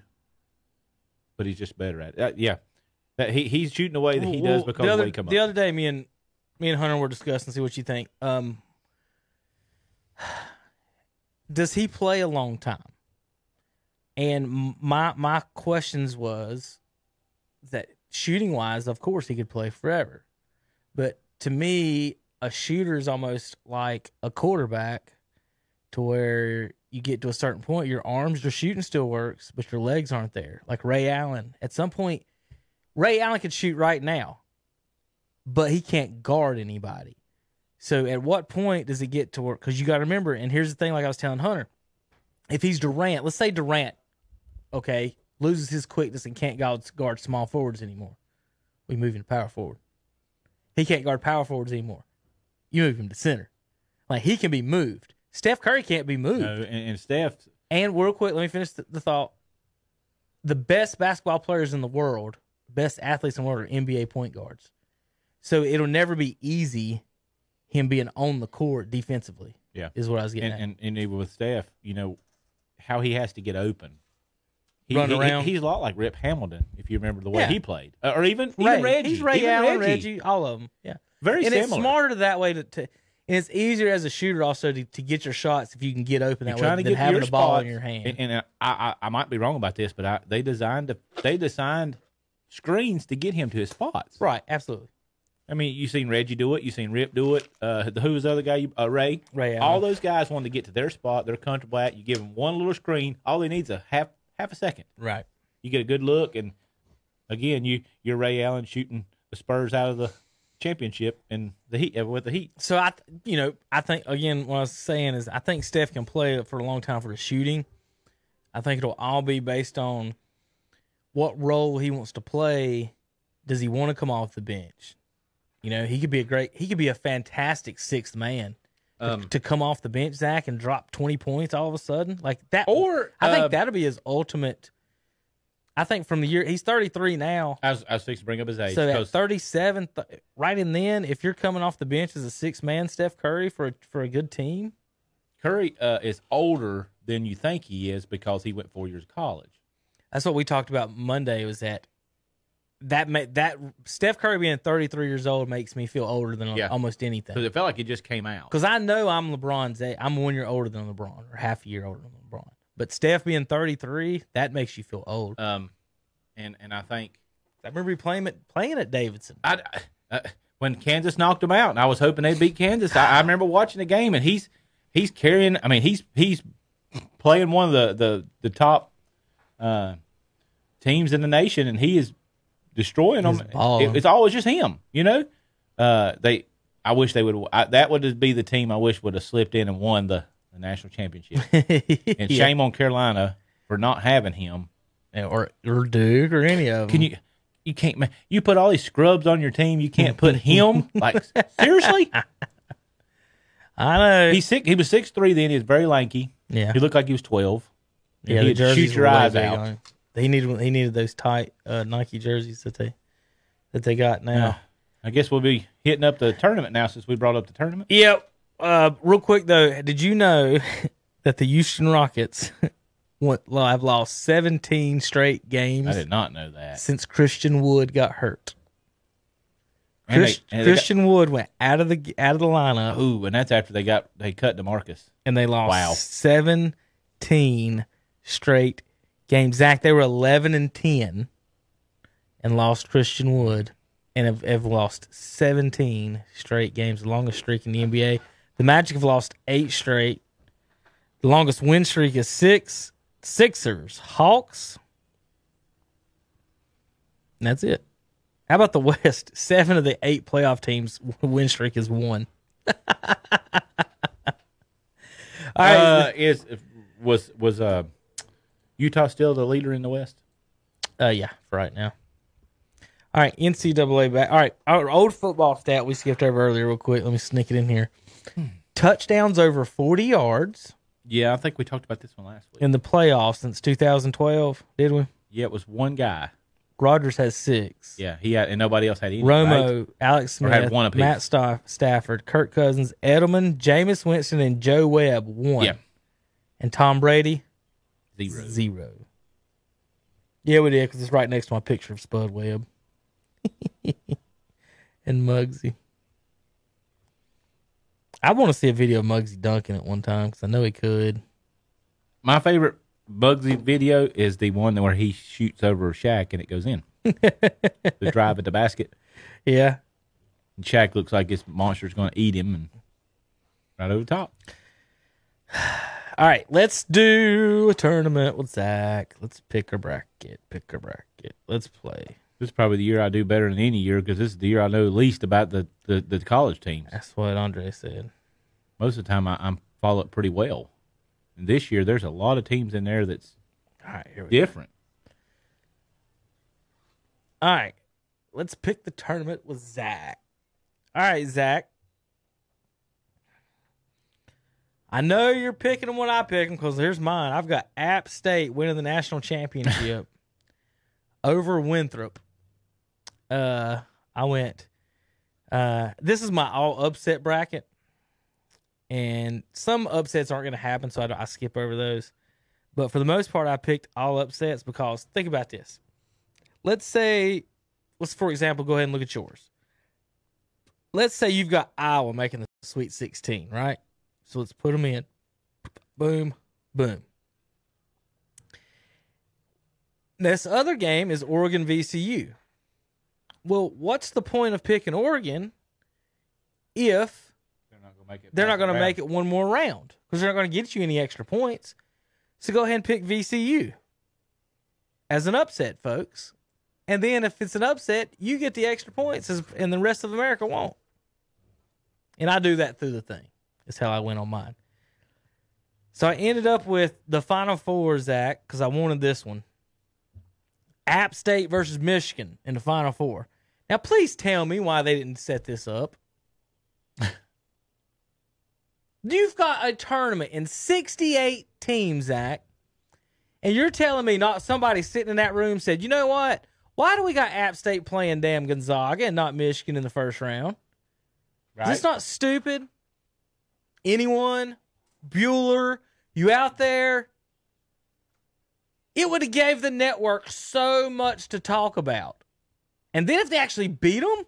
but he's just better at it. Uh, yeah, that he he's shooting the way that he Well, does because the of the way he come up the other day, me and me and Hunter were discussing. See what you think. Um, does he play a long time? And my my questions was that shooting wise, of course, he could play forever, but to me, a shooter is almost like a quarterback, to where you get to a certain point, your arms, your shooting still works, but your legs aren't there. Like Ray Allen, at some point, Ray Allen could shoot right now, but he can't guard anybody. So at what point does it get to work? Because you got to remember, and here's the thing: like I was telling Hunter, if he's Durant, let's say Durant, okay, loses his quickness and can't guard, small forwards anymore, we move him to power forward. He can't guard power forwards anymore. You move him to center. Like he can be moved. Steph Curry can't be moved. No, and, and Steph, And real quick, let me finish the, the thought. The best basketball players in the world, best athletes in the world, are NBA point guards. So it'll never be easy him being on the court defensively. Yeah. is what I was getting and, at. and, and even with Steph, you know how he has to get open. He, Run he- around. he's a lot like Rip Hamilton, if you remember the way Yeah. he played, Uh, or even Ray, even Reggie. he's Ray even Allen, Reggie. all of them. Yeah, Very and similar. it's smarter that way to, to. And it's easier as a shooter also to, to get your shots if you can get open that way to than get having the ball spots, in your hand. And, and uh, I, I I might be wrong about this, but I, they designed a, they designed screens to get him to his spots. right, absolutely. I mean, you seen Reggie do it. You seen Rip do it. Uh, who was the other guy? You, uh, Ray. Ray Allen. All those guys wanted to get to their spot. They're comfortable at. You give them one little screen. All they need is a half half a second. Right. You get a good look, and again, you you're Ray Allen shooting the Spurs out of the championship and the Heat with the Heat. So I, you know, I think again, what I was saying is, I think Steph can play for a long time for the shooting. I think it'll all be based on what role he wants to play. Does he want to come off the bench? You know, he could be a great, he could be a fantastic sixth man to- Um, to come off the bench, Zach, and drop twenty points all of a sudden like that. Or, I think uh, that'll be his ultimate. I think from the year he's thirty three now. I was, I was fixing to bring up his age. So at 'cause 37, th- right in then, if you're coming off the bench as a six man Steph Curry for a, for a good team, Curry uh, is older than you think he is because he went four years of college. that's what we talked about Monday. Was that that ma- that Steph Curry being 33 years old makes me feel older than Yeah. almost Because anything. it felt like it just came out. Because I know I'm LeBron's. age. I'm one year older than LeBron, or half a year older than LeBron. But Steph being 33, that makes you feel old. Um, and and I think I remember you playing at playing at Davidson. I, uh, when Kansas knocked him out, and I was hoping they'd beat Kansas. I, I remember watching the game, and he's he's carrying. I mean, he's he's playing one of the the the top uh, teams in the nation, and he is destroying them. It- it's always just him, you know. Uh, they, I wish they would. I, that would be the team I wish would have slipped in and won the, the national championship. And Yeah. shame on Carolina for not having him. or or Duke or any of them. Can you? You can't. You put all these scrubs on your team. You can't put him. Like seriously, I know. he's sick. He was six three. Then he was very lanky. yeah. He looked like he was twelve. Yeah, he'd shoot your eyes out. He needed he needed those tight uh, Nike jerseys that they that they got now. I guess we'll be hitting up the tournament now since we brought up the tournament. Yep. Uh, real quick though, did you know that the Houston Rockets went, have lost 17 straight games? I did not know that. since Christian Wood got hurt? And they- Chris, and they got- Christian Wood went out of the out of the lineup Ooh, and that's after they got they cut DeMarcus. and they lost Wow. 17 straight games. Zach, they were 11 and 10 and lost Christian Wood and have, have lost 17 straight games, the longest streak in the NBA. The Magic have lost eight straight. The longest win streak is six. Sixers, Hawks. And that's it. How about the West? Seven of the eight playoff teams win streak is one. All right. Uh, is was was uh Utah still the leader in the West? Uh, yeah, for right now. All right, NCAA back. All right, our old football stat we skipped over earlier, real quick. Let me sneak it in here. Touchdowns over 40 yards Yeah, I think we talked about this one last week. in the playoffs since 2012, did we? Yeah, it was one guy. Rodgers has six. Yeah, he had, and nobody else had any. Romo, right? Alex Smith, one apiece. Matt Staff- Stafford, Kirk Cousins, Edelman, Jameis Winston, and Joe Webb one. Yeah, And Tom Brady zero. zero. Yeah, we did because it's right next to my picture of Spud Webb and Muggsy. I want to see a video of Muggsy dunking at one time because I know he could. My favorite Muggsy video is the one where he shoots over Shaq and it goes in. the drive at the basket. Yeah. And Shaq looks like this monster's going to eat him and right over the top. All right, let's do a tournament with Zach. Let's pick a bracket. Pick a bracket. Let's play. This is probably the year I do better than any year because this is the year I know least about the, the, the college teams. That's what Andre said. Most of the time I, I'm follow it pretty well. And this year there's a lot of teams in there that's All right, we go. different. All right, let's pick the tournament with Zach. All right, Zach. I know you're picking them when I pick them because here's mine. I've got App State winning the national championship over Winthrop. Uh, I went. Uh, this is my all upset bracket, and some upsets aren't going to happen, so I, I skip over those. But for the most part, I picked all upsets because think about this let's say, let's for example, go ahead and look at yours. Let's say you've got Iowa making the Sweet 16, right? So let's put them in. Boom, boom. This other game is Oregon VCU. Well, what's the point of picking Oregon if They're not going to make it. they're not going to make it one more round because they're not going to get you any extra points. So go ahead and pick VCU as an upset, folks. And then if it's an upset, you get the extra points, as- and the rest of America won't. And I do that through the thing. That's how I went on mine. So I ended up with the final four, Zach, because I wanted this one. App State versus Michigan in the final four. Now, please tell me why they didn't set this up. You've got a tournament in 68 teams, Zach, and you're telling me not somebody sitting in that room said, you know what? Why do we got App State playing damn Gonzaga and not Michigan in the first round? Is this not stupid? Anyone? Bueller? You out there? It would have gave the network so much to talk about. And then if they actually beat them,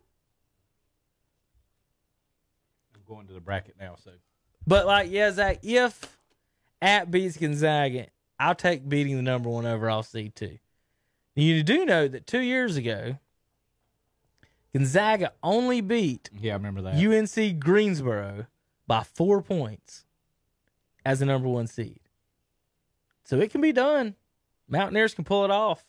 I'm going to the bracket now, so But like, yeah, Zach, if App beats Gonzaga, I'll take beating the number one overall seed too. You do know that two years ago, Gonzaga only beat yeah, I remember that. UNC Greensboro by four points as the number one seed. So it can be done. Mountaineers can pull it off.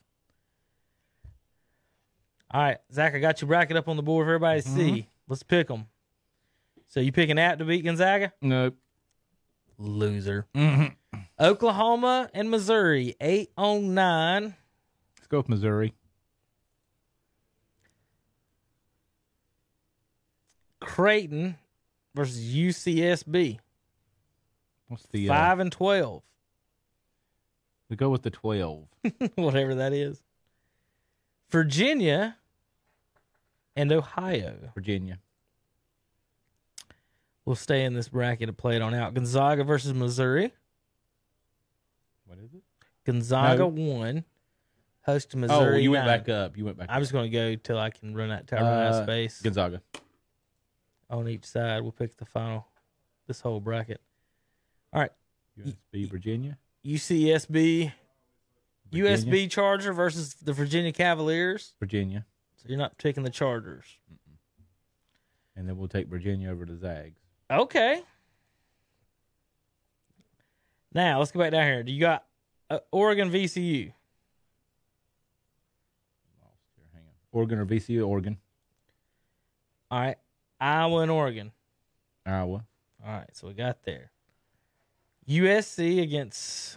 All right, Zach, I got your bracket up on the board for everybody to see. Mm-hmm. Let's pick them. So you picking App to beat Gonzaga? nope. Loser. Mm-hmm. Oklahoma and Missouri, eight on nine. Let's go with Missouri. Creighton versus UCSB, What's the uh, five and twelve, We go with the twelve. whatever that is. Virginia and Ohio Virginia. We'll stay in this bracket to play it on out. Gonzaga versus Missouri. What is it? Gonzaga No. won. Host to Missouri. oh, you went nine. back up. You went back. I'm up. just going to go till I can run out, run out of Uh, space. Gonzaga. On each side. We'll pick the final, this whole bracket. All right, USB Virginia. UCSB, Virginia. USB Charger versus the Virginia Cavaliers. Virginia. So you're not picking the Chargers. And then we'll take Virginia over to Zags. Okay. Now let's go back down here. Do you got uh, Oregon VCU? Hang on. Oregon or VCU? Oregon. All right. Iowa and Oregon. Iowa. All right. So we got there. USC against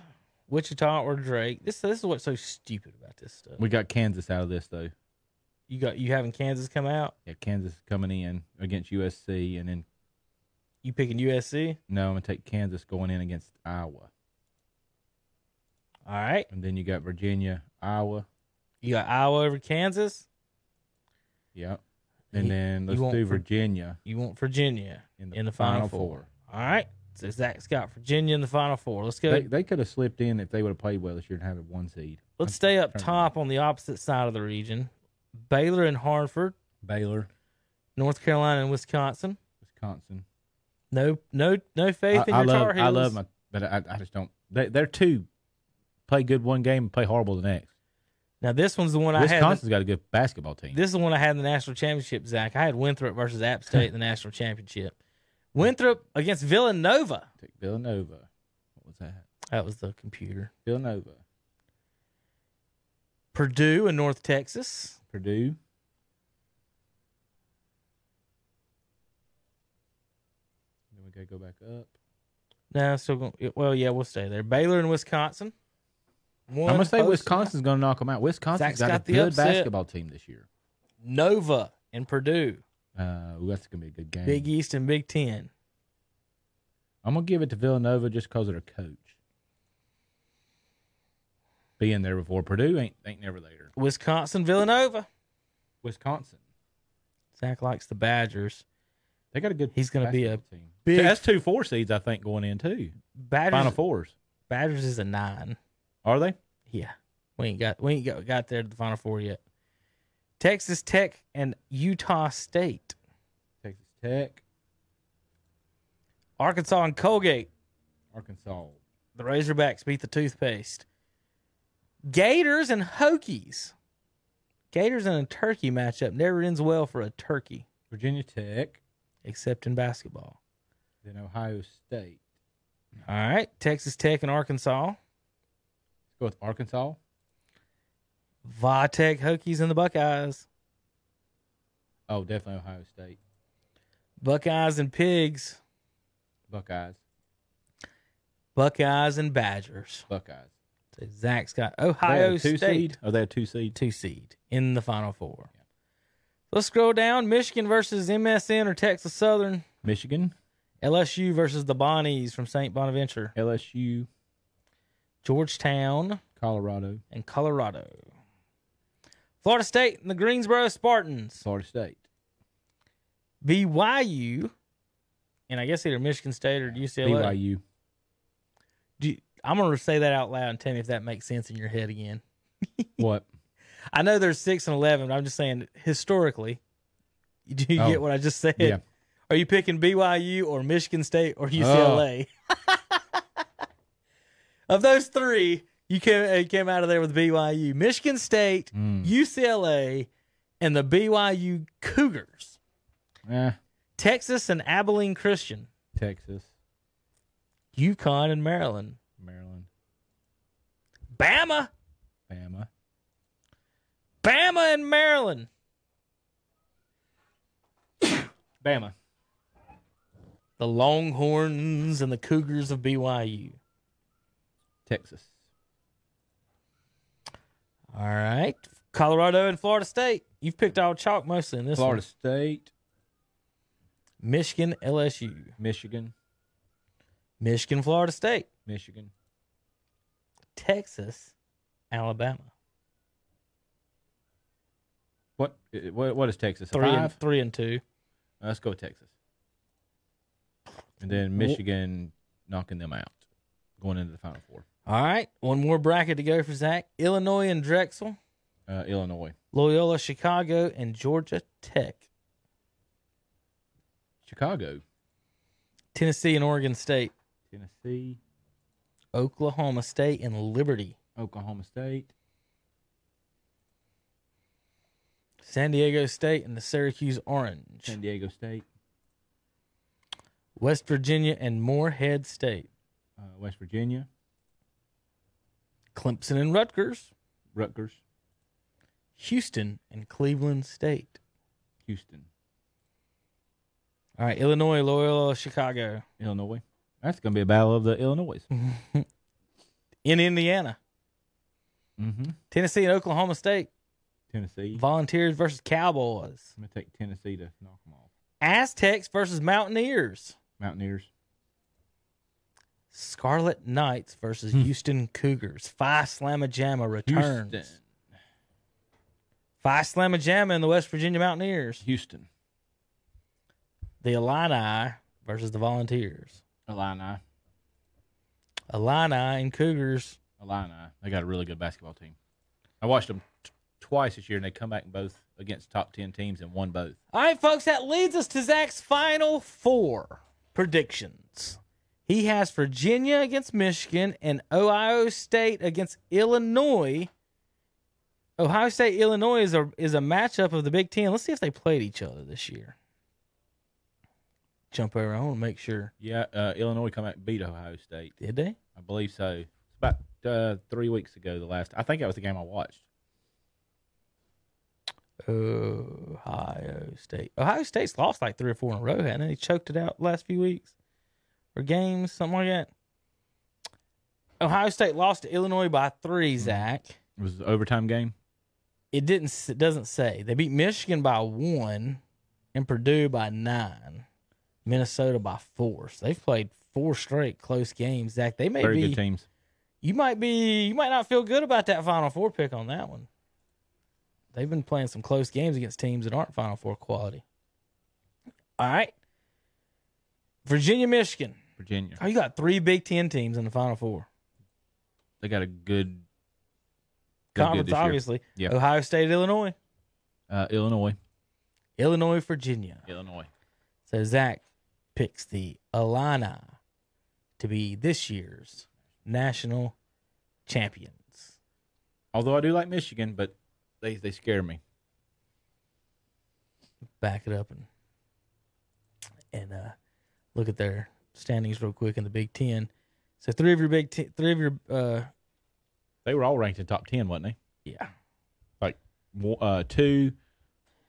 Wichita or Drake. This this is what's so stupid about this stuff. We got Kansas out of this though. You got you having Kansas come out. Yeah, Kansas coming in against USC, and then You picking USC. no, I'm gonna take Kansas going in against Iowa, All right. and then you got Virginia, Iowa. You got Iowa over Kansas. Yep. And then let's do Virginia You want Virginia in the, in the final, four. All right. So Zach's got Virginia in the final four. Let's go. They, they could have slipped in if they would have played well this year and have a one seed. Let's stay up top on the opposite side of the region. Baylor and Hartford, Baylor, North Carolina and Wisconsin. Wisconsin. No, no, no faith I, in I your love, Tar Heels. I love my, but I, I just don't. They, they're two play good one game and play horrible the next. Now this one's the one I had. Wisconsin's got a good basketball team. This is the one I had in the national championship. Zach, I had Winthrop versus App State in the national championship. Winthrop against Villanova. Take Villanova. What was that? That was the computer. Villanova. Purdue in North Texas. Purdue. Then we gotta go back up. No, still going. Well, yeah, we'll stay there. Baylor in Wisconsin. One I'm gonna say host- Wisconsin's gonna knock them out. Wisconsin's Zach's got, got a the good upset. basketball team this year. Nova and Purdue. Uh, ooh, that's gonna be a good game. Big East and Big Ten. I'm gonna give it to Villanova just because of their coach. Being there before Purdue ain't ain't never there. Wisconsin, Villanova. Wisconsin, Zach likes the Badgers. they got a good. He's gonna be a team. big- That's two four seeds, I think, going in too. Badgers. Final fours, Badgers is a nine. Are they? Yeah, we ain't got we ain't got, got there to the Final Four yet. Texas Tech and Utah State. Texas Tech, Arkansas and Colgate. Arkansas, The Razorbacks beat the toothpaste. Gators and Hokies. Gators and a turkey matchup never ends well for a turkey, Virginia Tech, except in basketball. then Ohio State. All right, Texas Tech and Arkansas. Let's go with Arkansas. Vatech Hokies and the Buckeyes. Oh, definitely Ohio State. Buckeyes and Pigs. Buckeyes, Buckeyes and Badgers. Buckeyes. So Zach's got Ohio a two State. seed. Oh, they a two seed. two seed in the Final Four. Let's scroll down. Michigan versus MSN or Texas Southern. Michigan, LSU versus the Bonnies from St. Bonaventure. LSU, Georgetown Colorado, and Colorado. Florida State and the Greensboro Spartans. Florida State, BYU and I guess either Michigan State or UCLA. BYU. Do you- I'm going to say that out loud and tell me if that makes sense in your head again. What? I know there's 6 and 11, but I'm just saying historically. Do you Oh, get what I just said? yeah. Are you picking BYU or Michigan State or oh. UCLA? of those three, you came, you came out of there with BYU, Michigan State, Mm. UCLA, and the BYU Cougars. Eh, Texas and Abilene Christian, Texas, UConn and Maryland, Maryland, Bama, Bama, Bama and Maryland. Bama, The Longhorns and the Cougars of BYU. Texas, All right. Colorado and Florida State. You've picked all chalk mostly in this Florida one. State, Michigan, LSU. Michigan, Michigan, Florida State. Michigan, Texas, Alabama. what? uh, What? What is Texas? Three and, three and two. Let's go with Texas, and then Michigan knocking them out, going into the Final Four. All right. One more bracket to go for Zach. Illinois and Drexel. Uh, Illinois, Loyola, Chicago, and Georgia Tech. Chicago, Tennessee and Oregon State. Tennessee, Oklahoma State and Liberty. Oklahoma State, San Diego State and the Syracuse Orange. San Diego State, West Virginia and Morehead State. uh, West Virginia, Clemson and Rutgers. Rutgers, Houston and Cleveland State. Houston, All right, Illinois, Loyola, Chicago. Illinois. That's going to be a battle of the Illinois. In Indiana, mm-hmm. Tennessee and Oklahoma State. Tennessee. Volunteers versus Cowboys. I'm going to take Tennessee to knock them off. Aztecs versus Mountaineers. Mountaineers. Scarlet Knights versus hmm. Houston Cougars. Phi Slama Jama returns. Houston. Phi Slama Jama and the West Virginia Mountaineers. Houston. The Illini versus the Volunteers. Illini. Illini and Cougars. Illini. They got a really good basketball team. I watched them t- twice this year, and they come back both against top 10 teams and won both. All right, folks, that leads us to Zach's final four predictions. He has Virginia against Michigan and Ohio State against Illinois. Ohio State Illinois is a is a matchup of the Big Ten. Let's see if they played each other this year. Jump over. I want to make sure. Yeah, uh, Illinois come out and beat Ohio State. Did they? I believe so. It's about uh, three weeks ago, the last. I think that was the game I watched. Ohio State. Ohio State's lost like three or four in a row, hadn't they? They choked it out last few weeks or games, something like that. Ohio State lost to Illinois by three. Mm. Zach. It was an overtime game. It didn't. It doesn't say they beat Michigan by one, and Purdue by nine, Minnesota by four. So they've played four straight close games. Zach, they may Very be. good teams. You might be. You might not feel good about that Final Four pick on that one. They've been playing some close games against teams that aren't Final Four quality. All right. Virginia, Michigan. Virginia. Oh, you got three Big Ten teams in the Final Four. They got a good good Conference, this obviously. Yep. Ohio State, Illinois. Uh, Illinois. Illinois, Virginia. Illinois. So Zach picks the Illini to be this year's national champions. Although I do like Michigan, but they they scare me. Back it up and and uh, look at their standings real quick in the Big Ten. So three of your Big Ten, three of your uh, They were all ranked in top ten, wasn't they? yeah, Like uh, two,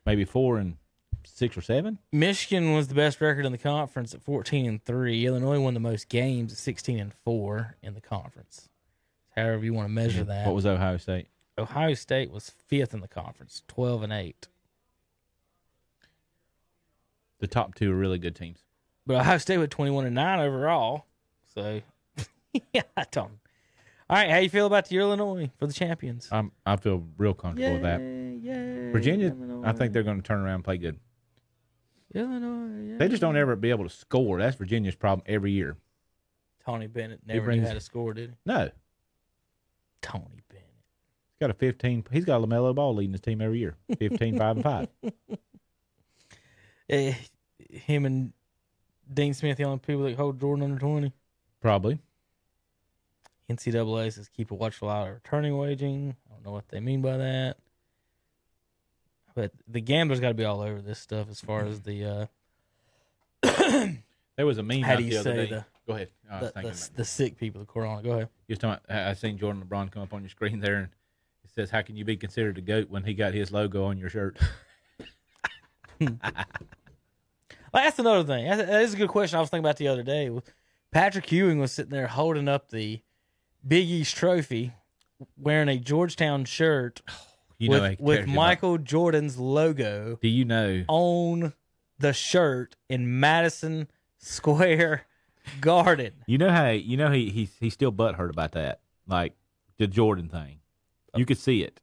maybe four and six or seven. Michigan was the best record in the conference at fourteen and three. Illinois won the most games at sixteen and four in the conference. However you want to measure that. What was Ohio State? Ohio State was fifth in the conference, twelve and eight. The top two are really good teams. But Ohio State with 21 and 9 overall. So, yeah, I don't. All right, how you feel about the Illinois for the champions? I'm I feel real comfortable with that. yeah. Virginia, I think they're going to turn around and play good. Illinois. Yeah. They just don't ever be able to score. That's Virginia's problem every year. Tony Bennett never brings- knew how to score, did he? No, Tony Bennett. he's got a 15. He's got a LaMelo Ball leading his team every year. 15, 5, and 5. Eh, him and Dean Smith, the only people that hold Jordan under 20. Probably. NCAA says keep a watchful eye on returning waging. I don't know what they mean by that. But the gamblers got to be all over this stuff as far as the uh, There was a meme How do you the other say day. the- Go ahead. The, the, the sick people, the corona. Go ahead. You was talking about, I I seen Jordan LeBron come up on your screen there, and it says, "How can you be considered a goat when he got his logo on your shirt?" That's another thing. That's, that is a good question. I was thinking about the other day. Patrick Ewing was sitting there holding up the Big East trophy, wearing a Georgetown shirt You know, with, he with cares about- Michael Jordan's logo Do you know? on the shirt in Madison Square Garden. You know how you know he he's he's still butthurt about that, like the Jordan thing. You could see it.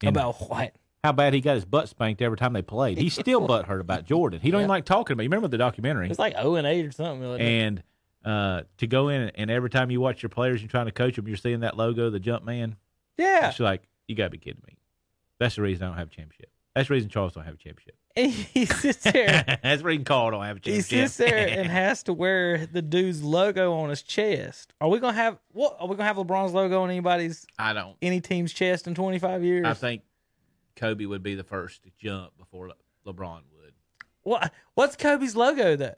And About what? How bad he got his butt spanked every time they played. He's still butthurt about Jordan. He don't even Yeah. like talking about. it. You remember the documentary? It's like 0 and 8 or something. and uh, to go in and every time you watch your players, you're trying to coach them, you're seeing that logo, the jump man. yeah. It's like you got to be kidding me. That's the reason I don't have a championship. That's the reason Charles don't have a championship. And he sits there. That's the reason Karl don't have a championship. He sits there and has to wear the dude's logo on his chest. Are we gonna have what? Are we gonna have LeBron's logo on anybody's I don't. any team's chest in 25 years? I think Kobe would be the first to jump before Le- LeBron would. What what's Kobe's logo though?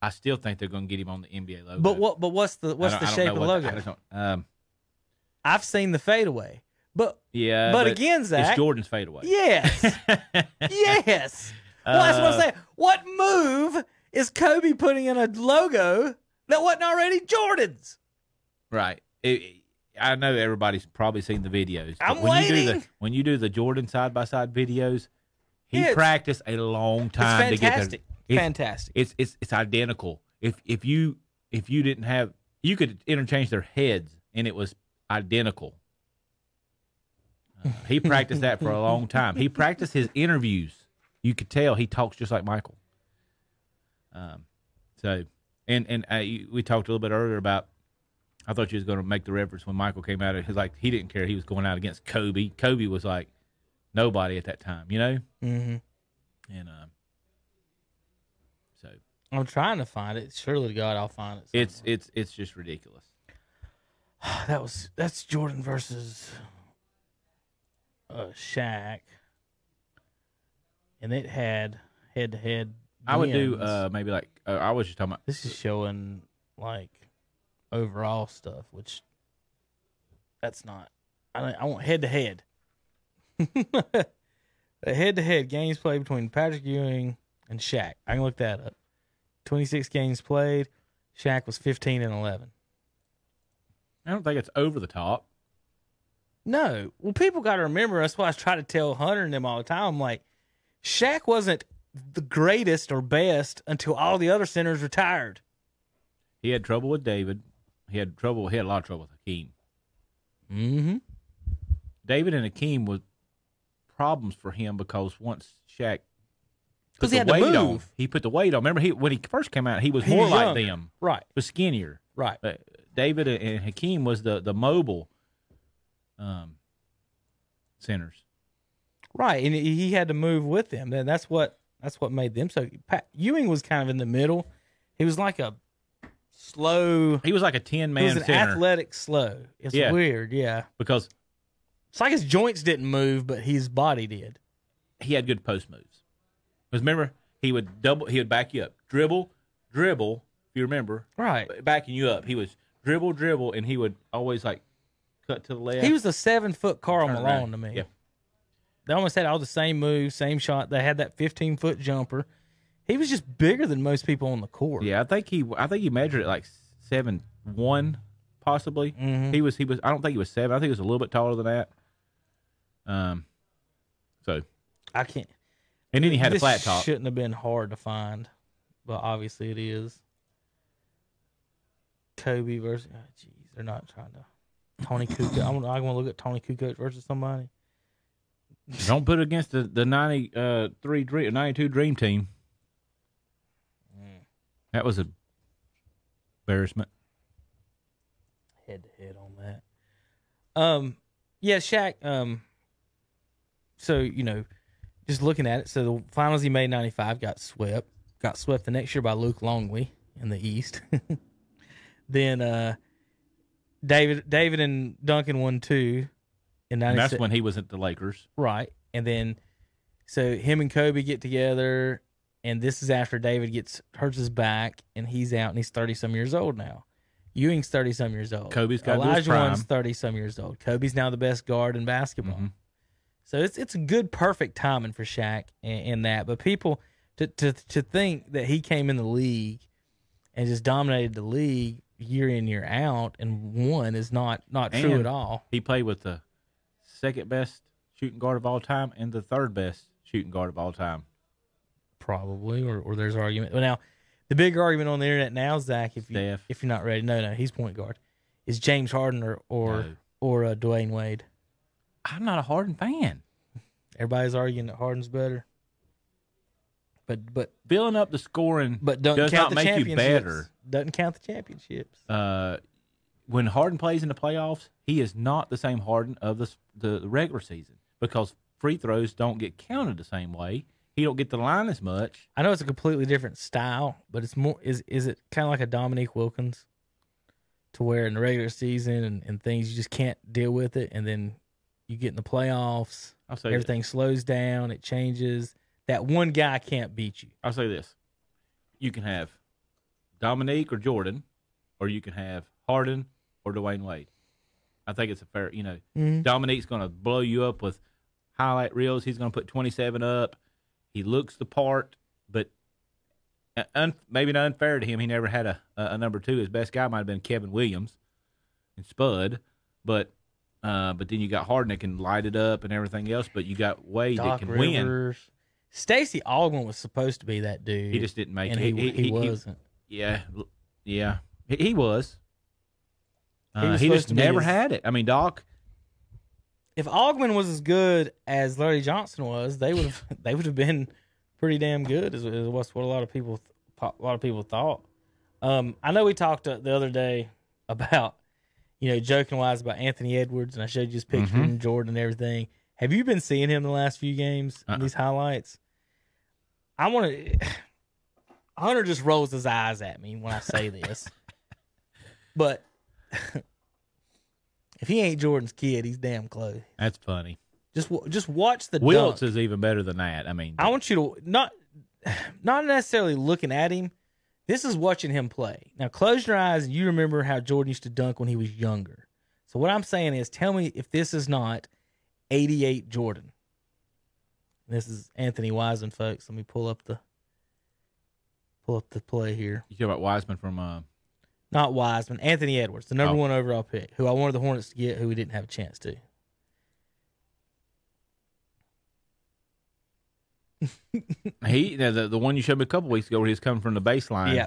I still think they're going to get him on the NBA logo. But what but what's the what's the shape of the logo? I um, I've seen the fadeaway. But yeah, But again, Zach- it's Jordan's fadeaway. yes. yes. Well, that's what I'm Uh, saying. What move is Kobe putting in a logo that wasn't already Jordan's? Right. It- I know everybody's probably seen the videos. I'm when You do waiting. the, when you do the Jordan side by side videos, he it's- practiced a long time to get there. fantastic. It's- fantastic. It's it's it's identical. If if you if you didn't have you could interchange their heads and it was identical. Uh, he practiced that for a long time. He practiced his interviews. You could tell he talks just like Michael. Um, so and and uh, you- we talked a little bit earlier about. I thought you was going to make the reference when Michael came out. He was like he didn't care. He was going out against Kobe. Kobe was like nobody at that time, you know. hmm And um, so I'm trying to find it. Surely to God, I'll find it. it's somewhere. it's it's just ridiculous. that was that's Jordan versus uh Shaq, and it had head to head. I would do uh maybe like uh, I was just talking about This is showing like overall stuff, which that's not. I I want head to head. Head to head games played between Patrick Ewing and Shaq. I can look that up. Twenty six games played. Shaq was fifteen and eleven. I don't think it's over the top. No. Well, people got to remember. That's why I try to tell Hunter and them all the time. I'm like, Shaq wasn't the greatest or best until all the other centers retired. He had trouble with David. He had trouble. He had a lot of trouble with Hakeem. Mm-hmm. David and Hakeem was problems for him because once Shaq put the had to weight on, move. he put the weight on. Remember, he when he first came out, he was more like younger. them, Right. was skinnier. Right. But David and Hakeem was the the mobile um, centers. Right, and he he had to move with them, and that's what that's what made them so. Pat, Ewing was kind of in the middle. He was like a slow. He was like a ten man. He was an center athletic slow. It's Yeah. weird, yeah. because It's like his joints didn't move, but his body did. he had good post moves. Because remember, he would double, he would back you up, dribble, dribble. If you remember, Right. backing you up, he was dribble, dribble, and he would always like cut to the left. He was a seven foot Karl Malone around. to me. Yeah. They almost had all the same moves, same shot. They had that fifteen foot jumper. He was just bigger than most people on the court. Yeah, I think he, I think he measured it like seven one, possibly. Mhm. He was, he was. I don't think he was seven. I think he was a little bit taller than that. Um, so I can't. and then he had a flat top. Shouldn't have been hard to find, but obviously it is. Kobe versus. Oh, jeez, they're not trying to. Toni Kukoc. I'm, I'm going to look at Toni Kukoc versus somebody. Don't put it against the the ninety uh three dream, ninety two dream team. That was a embarrassment. head to head on that. Um, yeah, Shaq. Um, so you know, just looking at it, so the finals he made ninety five got swept. Got swept the next year by Luke Longley in the East. then uh, David, David and Duncan won two in And ninety that's when he was at the Lakers. Right. And then so him and Kobe get together and this is after David gets hurts his back and he's out and he's thirty some years old now. Ewing's thirty some years old. Kobe's got Olajuwon's thirty some years old. Kobe's now the best guard in basketball. Mhm. So it's it's a good perfect timing for Shaq in, in that. But people to, to to think that he came in the league and just dominated the league year in year out and won is not not true at all. He played with the second best shooting guard of all time and the third best shooting guard of all time. Probably, or, or there's argument. Well, now the big argument on the internet now, Zach, if you Steph. if you're not ready, no, no, he's point guard. Is James Harden or or, No. or uh, Dwyane Wade? I'm not a Harden fan. Everybody's arguing that Harden's better, but but Filling up the scoring but don't does count not the make you better. Doesn't count the championships. Uh, when Harden plays in the playoffs, he is not the same Harden of the the regular season because free throws don't get counted the same way. He don't get the line as much. I know it's a completely different style, but it's more is is it kind of like a Dominique Wilkins, to where in the regular season and, and things you just can't deal with it, and then you get in the playoffs, I'll say everything slows down, it changes. That one guy can't beat you. I'll say this: you can have Dominique or Jordan, or you can have Harden or Dwyane Wade. I think it's a fair. You know, Mm-hmm. Dominique's going to blow you up with highlight reels. He's going to put twenty seven up. He looks the part, but uh, un, maybe not unfair to him. He never had a, a, a number two. His best guy might have been Kevin Williams and Spud, but. Uh, but then you got Harden that can light it up and everything else. But you got Wade Doc that can win. Stacey Augmon was supposed to be that dude. He just didn't make and it. he, he, wasn't. Yeah, yeah, he, he was. He Uh, was he supposed just never his- had it. I mean, Doc. If Augmon was as good as Larry Johnson was, they would have they would have been pretty damn good. Is, is what's what a lot of people a lot of people thought. Um, I know we talked uh, the other day about you know joking wise about Anthony Edwards, and I showed you his picture Mm-hmm. and Jordan and everything. Have you been seeing him the last few games? Uh-uh. These highlights. I want to. Hunter just rolls his eyes at me when I say this, but if he ain't Jordan's kid, he's damn close. That's funny. Just just watch the Wilts dunk. is even better than that. I mean, I want you to not not necessarily looking at him. This is watching him play. Now close your eyes and you remember how Jordan used to dunk when he was younger. So what I'm saying is tell me if this is not 88 Jordan. This is Anthony Wiseman, folks. Let me pull up the pull up the play here. you talk about Wiseman from. Uh, Not Wiseman, Anthony Edwards, the number Oh. one overall pick, who I wanted the Hornets to get, who we didn't have a chance to. he the, the one you showed me a couple weeks ago where he's coming from the baseline. Yeah.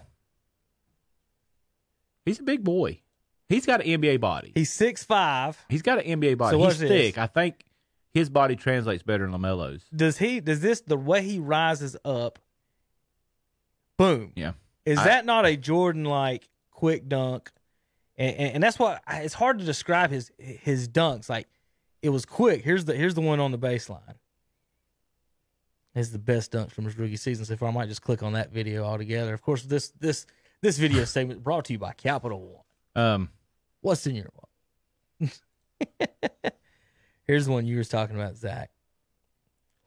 he's a big boy. He's got an NBA body. He's six five. He's got an NBA body. So he's this? thick. I think his body translates better than LaMelo's. does he does this the way he rises up boom Yeah. is I- that not a jordan like quick dunk. And, and, and that's why I- it's hard to describe his his dunks. Like it was quick. Here's the here's the one on the baseline. Is the best dunks from his rookie season so far. I might just click on that video altogether. Of course this this this video segment brought to you by capital one. Um, what's in your wallet? Here's the one you was talking about zach.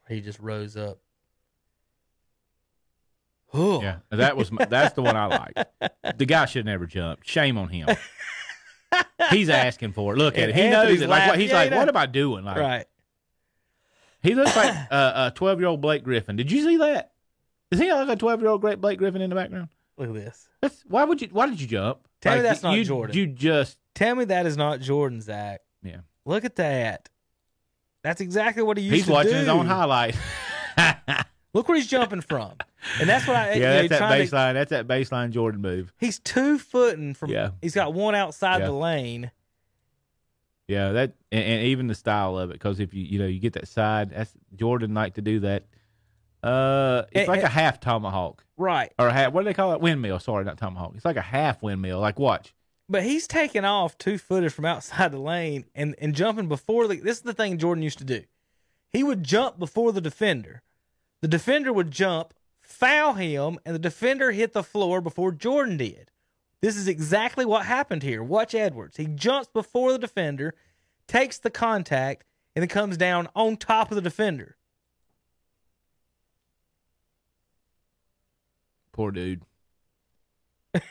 He just rose up Oh, yeah, that was my, that's the one I liked. The guy should never jump. Shame on him. He's asking for it. Look at And it. He knows it. Like what, he's Yeah, like, what am I doing? Like right. he looks like a twelve year old Blake Griffin. Did you see that? Does he look like a twelve year old great Blake Griffin in the background? Look at this. That's why would you? Why did you jump? Tell me Like, that's not you, Jordan. You just Tell me that is not Jordan, Zach. yeah. Look at that. That's exactly what he used He's to watching do. his own highlight. Look where he's jumping from, and that's what I. you know, yeah, that's that trying to- baseline. That's that baseline Jordan move. he's two footing from. Yeah. He's got one outside Yeah. the lane. Yeah, that and, and even the style of it because if you you know you get that side, that's Jordan like to do that. Uh, it's And- like and- a half tomahawk Right, or a half. What do they call it? Windmill. Sorry, not tomahawk. It's like a half windmill. Like watch. but he's taking off two footers from outside the lane and and jumping before the. This is the thing Jordan used to do. He would jump before the defender. The defender would jump, foul him, and the defender hit the floor before Jordan did. This is exactly what happened here. Watch Edwards. He jumps before the defender, takes the contact, and then comes down on top of the defender. Poor dude.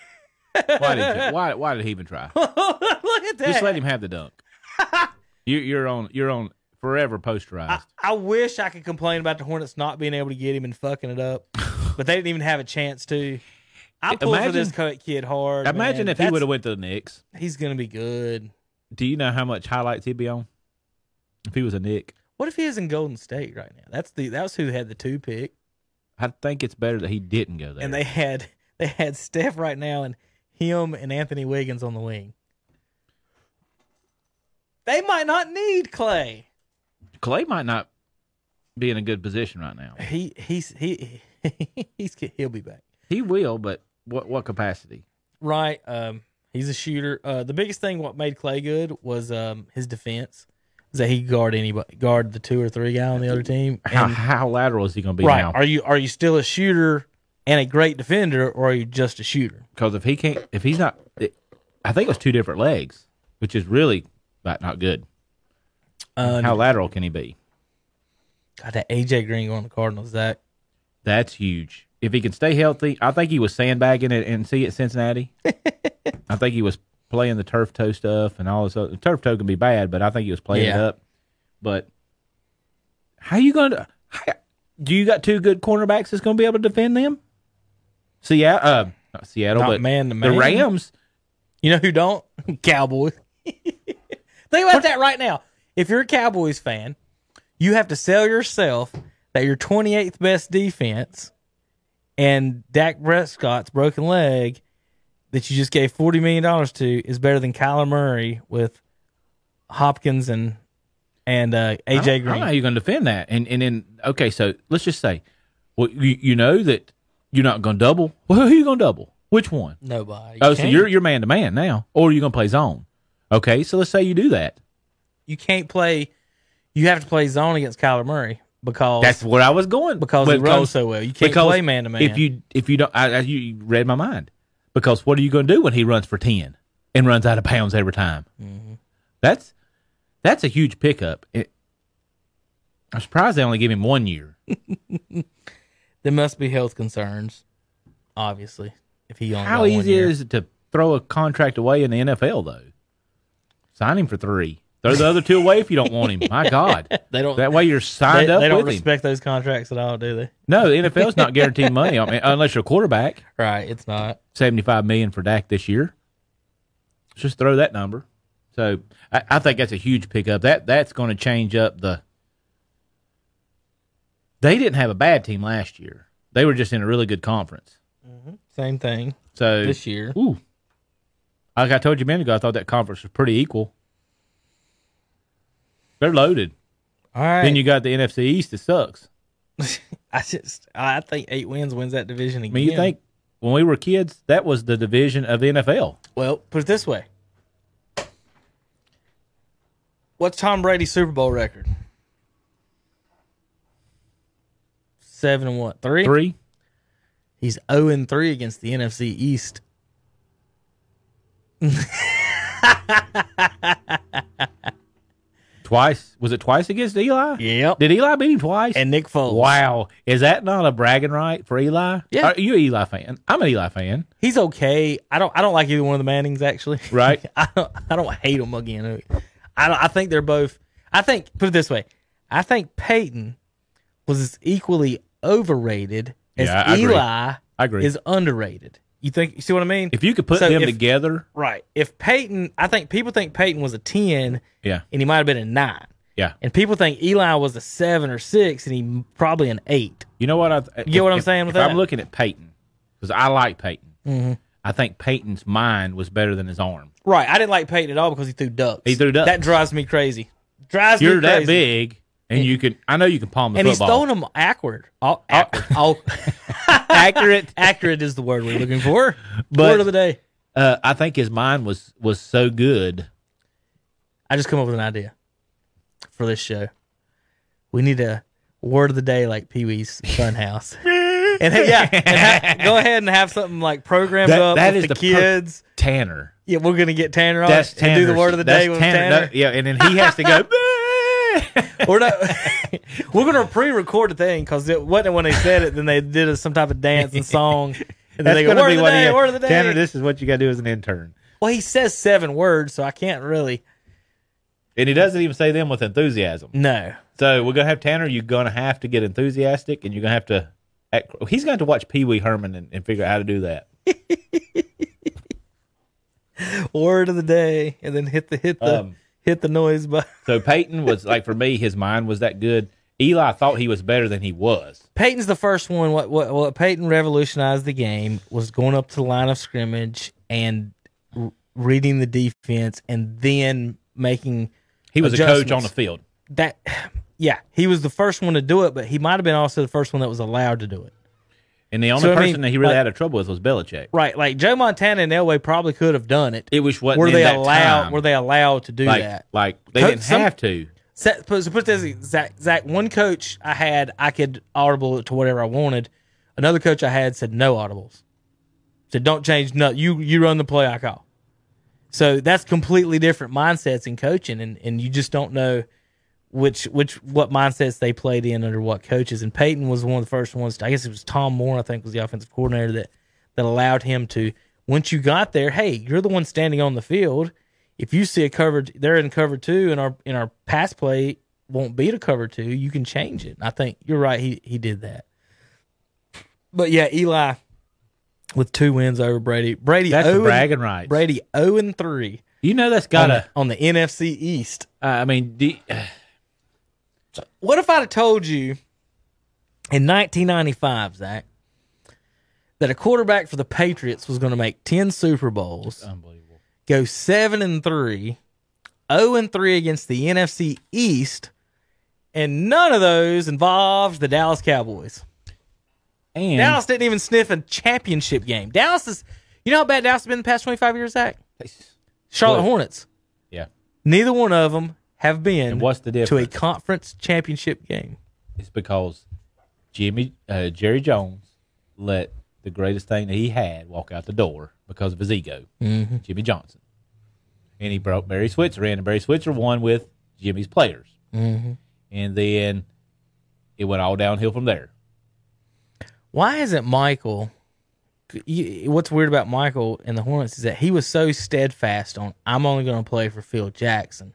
why did you, why why did he even try? Look at that. Just let him have the dunk. you, you're on you're on forever posterized. I, I wish I could complain about the Hornets not being able to get him and fucking it up, but they didn't even have a chance to. I pull for Imagine- this co- kid hard. Imagine man. if he would have went to the Knicks. He's gonna be good. Do you know how much highlights he'd be on if he was a Knick? What if he is in Golden State right now? That's the that's who had the two pick, I think it's better that he didn't go there. and they had they had Steph right now and him and Anthony Wiggins on the wing. They might not need Clay. Clay might not be in a good position right now. He he's he he's he'll be back. He will, but what what capacity? Right. Um, he's a shooter. Uh, the biggest thing what made Clay good was um his defense. Is that he guard anybody, guard the two or three guy on the other team. How how lateral is he going to be right. now? Are you are you still a shooter and a great defender, or are you just a shooter? Because if he can't, if he's not, it, I think it was two different legs, which is really not, not good. Uh, How lateral can he be? God, that AJ Green going to the Cardinals. Zach. That's huge. If he can stay healthy, I think he was sandbagging it and see at Cincinnati. I think he was playing the turf toe stuff and all this. Other, turf toe can be bad, but I think he was playing it up. But how you going to? Do you got two good cornerbacks that's going to be able to defend them? Seattle, uh, not Seattle, Not but man the man. Rams. You know who don't? Cowboys. Think about that right now. If you're a Cowboys fan, you have to sell yourself that your 28th best defense and Dak Prescott's broken leg that you just gave $40 million to is better than Kyler Murray with Hopkins and and uh, I don't- AJ I don't know how Green. you're going to defend that. And and then okay, so let's just say, well, you, you know that you're not going to double. Well, who you going to double? Which one? Nobody. You Oh, so can't- you're you're man to man now, or you're gonna play zone. Okay, so let's say you do that. You can't play. You have to play zone against Kyler Murray because That's where I was going because he runs so well. You can't play man to man. If you if you don't, I, I, you read my mind. Because what are you going to do when he runs for ten and runs out of bounds every time? Mm-hmm. That's that's a huge pickup. It, I'm surprised they only give him one year. There must be health concerns, obviously. If he only How easy is it to throw a contract away in the NFL though? Sign him for three. Throw the other two away if you don't want him. My God, They don't. that way you're they, signed up they don't with him. respect those contracts at all, do they? No, the NFL's not guaranteed money I mean, unless you're a quarterback. Right. It's not. Seventy-five million for Dak this year. Let's just throw that number. So I, I think that's a huge pickup. That that's going to change up the. They didn't have a bad team last year. They were just in a really good conference. Mm-hmm. Same thing So this year. Ooh. Like I told you a minute ago, I thought that conference was pretty equal. They're loaded. All right. Then you got the NFC East that sucks. I just. I think eight wins wins that division I again. mean, you think when we were kids, that was the division of the NFL. Well, put it this way. What's Tom Brady's Super Bowl record? Seven and what? Three. Three. He's zero and three against the NFC East. Twice. Was it twice against Eli? Yep. Did Eli beat him twice? And Nick Foles. wow. Is that not a bragging right for Eli? Yeah. Are you an Eli fan? I'm an Eli fan. He's okay. I don't. I don't like either one of the Mannings actually. Right. I don't. I don't hate them again. I don't. I think they're both. I think put it this way. I think Peyton was as equally overrated as Yeah, I agree. Eli I agree. is underrated. You think? You see what I mean? if you could put So them if- together, right. If Peyton, I think people think Peyton was a ten, yeah, and he might have been a nine. yeah. And people think Eli was a seven or six, and he probably an eight. You know what? I, You get what I'm if- saying with that? Mm-hmm. I'm looking at Peyton, because I like Peyton, I think Peyton's mind was better than his arm. Right. I didn't like Peyton at all because he threw ducks. He threw ducks. That drives me crazy. Drives You're me crazy. that big, and you can. I know you can palm the and he's throwing them awkward. All, awkward. all, accurate. accurate is the word we're looking for. But- word of the day. Uh, I think his mind was was so good. I just come up with an idea for this show. We need a word of the day like Pee Wee's Funhouse. and yeah, and ha- go ahead and have something like programmed That- up that with is the, the kids. Day yeah, we're gonna get Tanner on That's and do the word of the day with Tanner. Tanner. No, yeah, and then he has to go. We're not. we're gonna pre-record the thing because it wasn't when they said it. Then they did a, some type of dance and song, and then That's they go gonna word be of the what day, he. word of the day. Tanner, this is what you got to do as an intern. well, he says seven words, so I can't really. And he doesn't even say them with enthusiasm. No, So we're gonna have Tanner. You're gonna have to get enthusiastic, and you're gonna have to. Act, he's going to watch Pee Wee Herman and, and figure out how to do that. word of the day, and then hit the hit the Um, hit the noise button. So Peyton was like for me, his mind was that good. Eli thought he was better than he was. Peyton's the first one. What what what Peyton revolutionized the game was going up to the line of scrimmage and r- reading the defense, and then making He was a coach on the field. that. Yeah, he was the first one to do it, but he might have been also the first one that was allowed to do it. And the only So, I person mean, that he really like- had a trouble with was Belichick. Right, like Joe Montana and Elway probably could have done it. It was what were they allowed? time. Were they allowed to do like that? like they Coach- didn't some- have to. So put this, Zach, Zach. One coach I had, I could audible it to whatever I wanted. Another coach I had said no audibles. Said don't change. nothing. you you run the play I call. So that's completely different mindsets in coaching, and and you just don't know which which what mindsets they played in under what coaches. And Peyton was one of the first ones. I guess it was Tom Moore, I think, was the offensive coordinator that that allowed him to. Once you got there, hey, you're the one standing on the field. If you see a cover, they're in cover two, and our in our pass play won't beat a cover two. You can change it. I think you're right. He he did that. But yeah, Eli with two wins over Brady. Brady That's the 0 and- bragging rights. Brady zero and three You know that's gotta on the NFC East. I mean, do, What if I'd have told you in 1995, Zach, that a quarterback for the Patriots was going to make 10 Super Bowls, unbelievable. go 7 and 3, 0 and 3 against the NFC East, and none of those involved the Dallas Cowboys. And Dallas didn't even sniff a championship game. Dallas is, you know how bad Dallas has been the past 25 years, Zach? Charlotte? Hornets. yeah, Neither one of them have been And what's the to a conference championship game. it's because Jimmy uh, Jerry Jones let the greatest thing that he had walk out the door because of his ego, Mm-hmm. Jimmy Johnson, and he broke Barry Switzer in, and Barry Switzer won with Jimmy's players, Mm-hmm. and then it went all downhill from there. Why isn't Michael? What's weird about Michael and the Hornets is that he was so steadfast on I'm only going to play for Phil Jackson,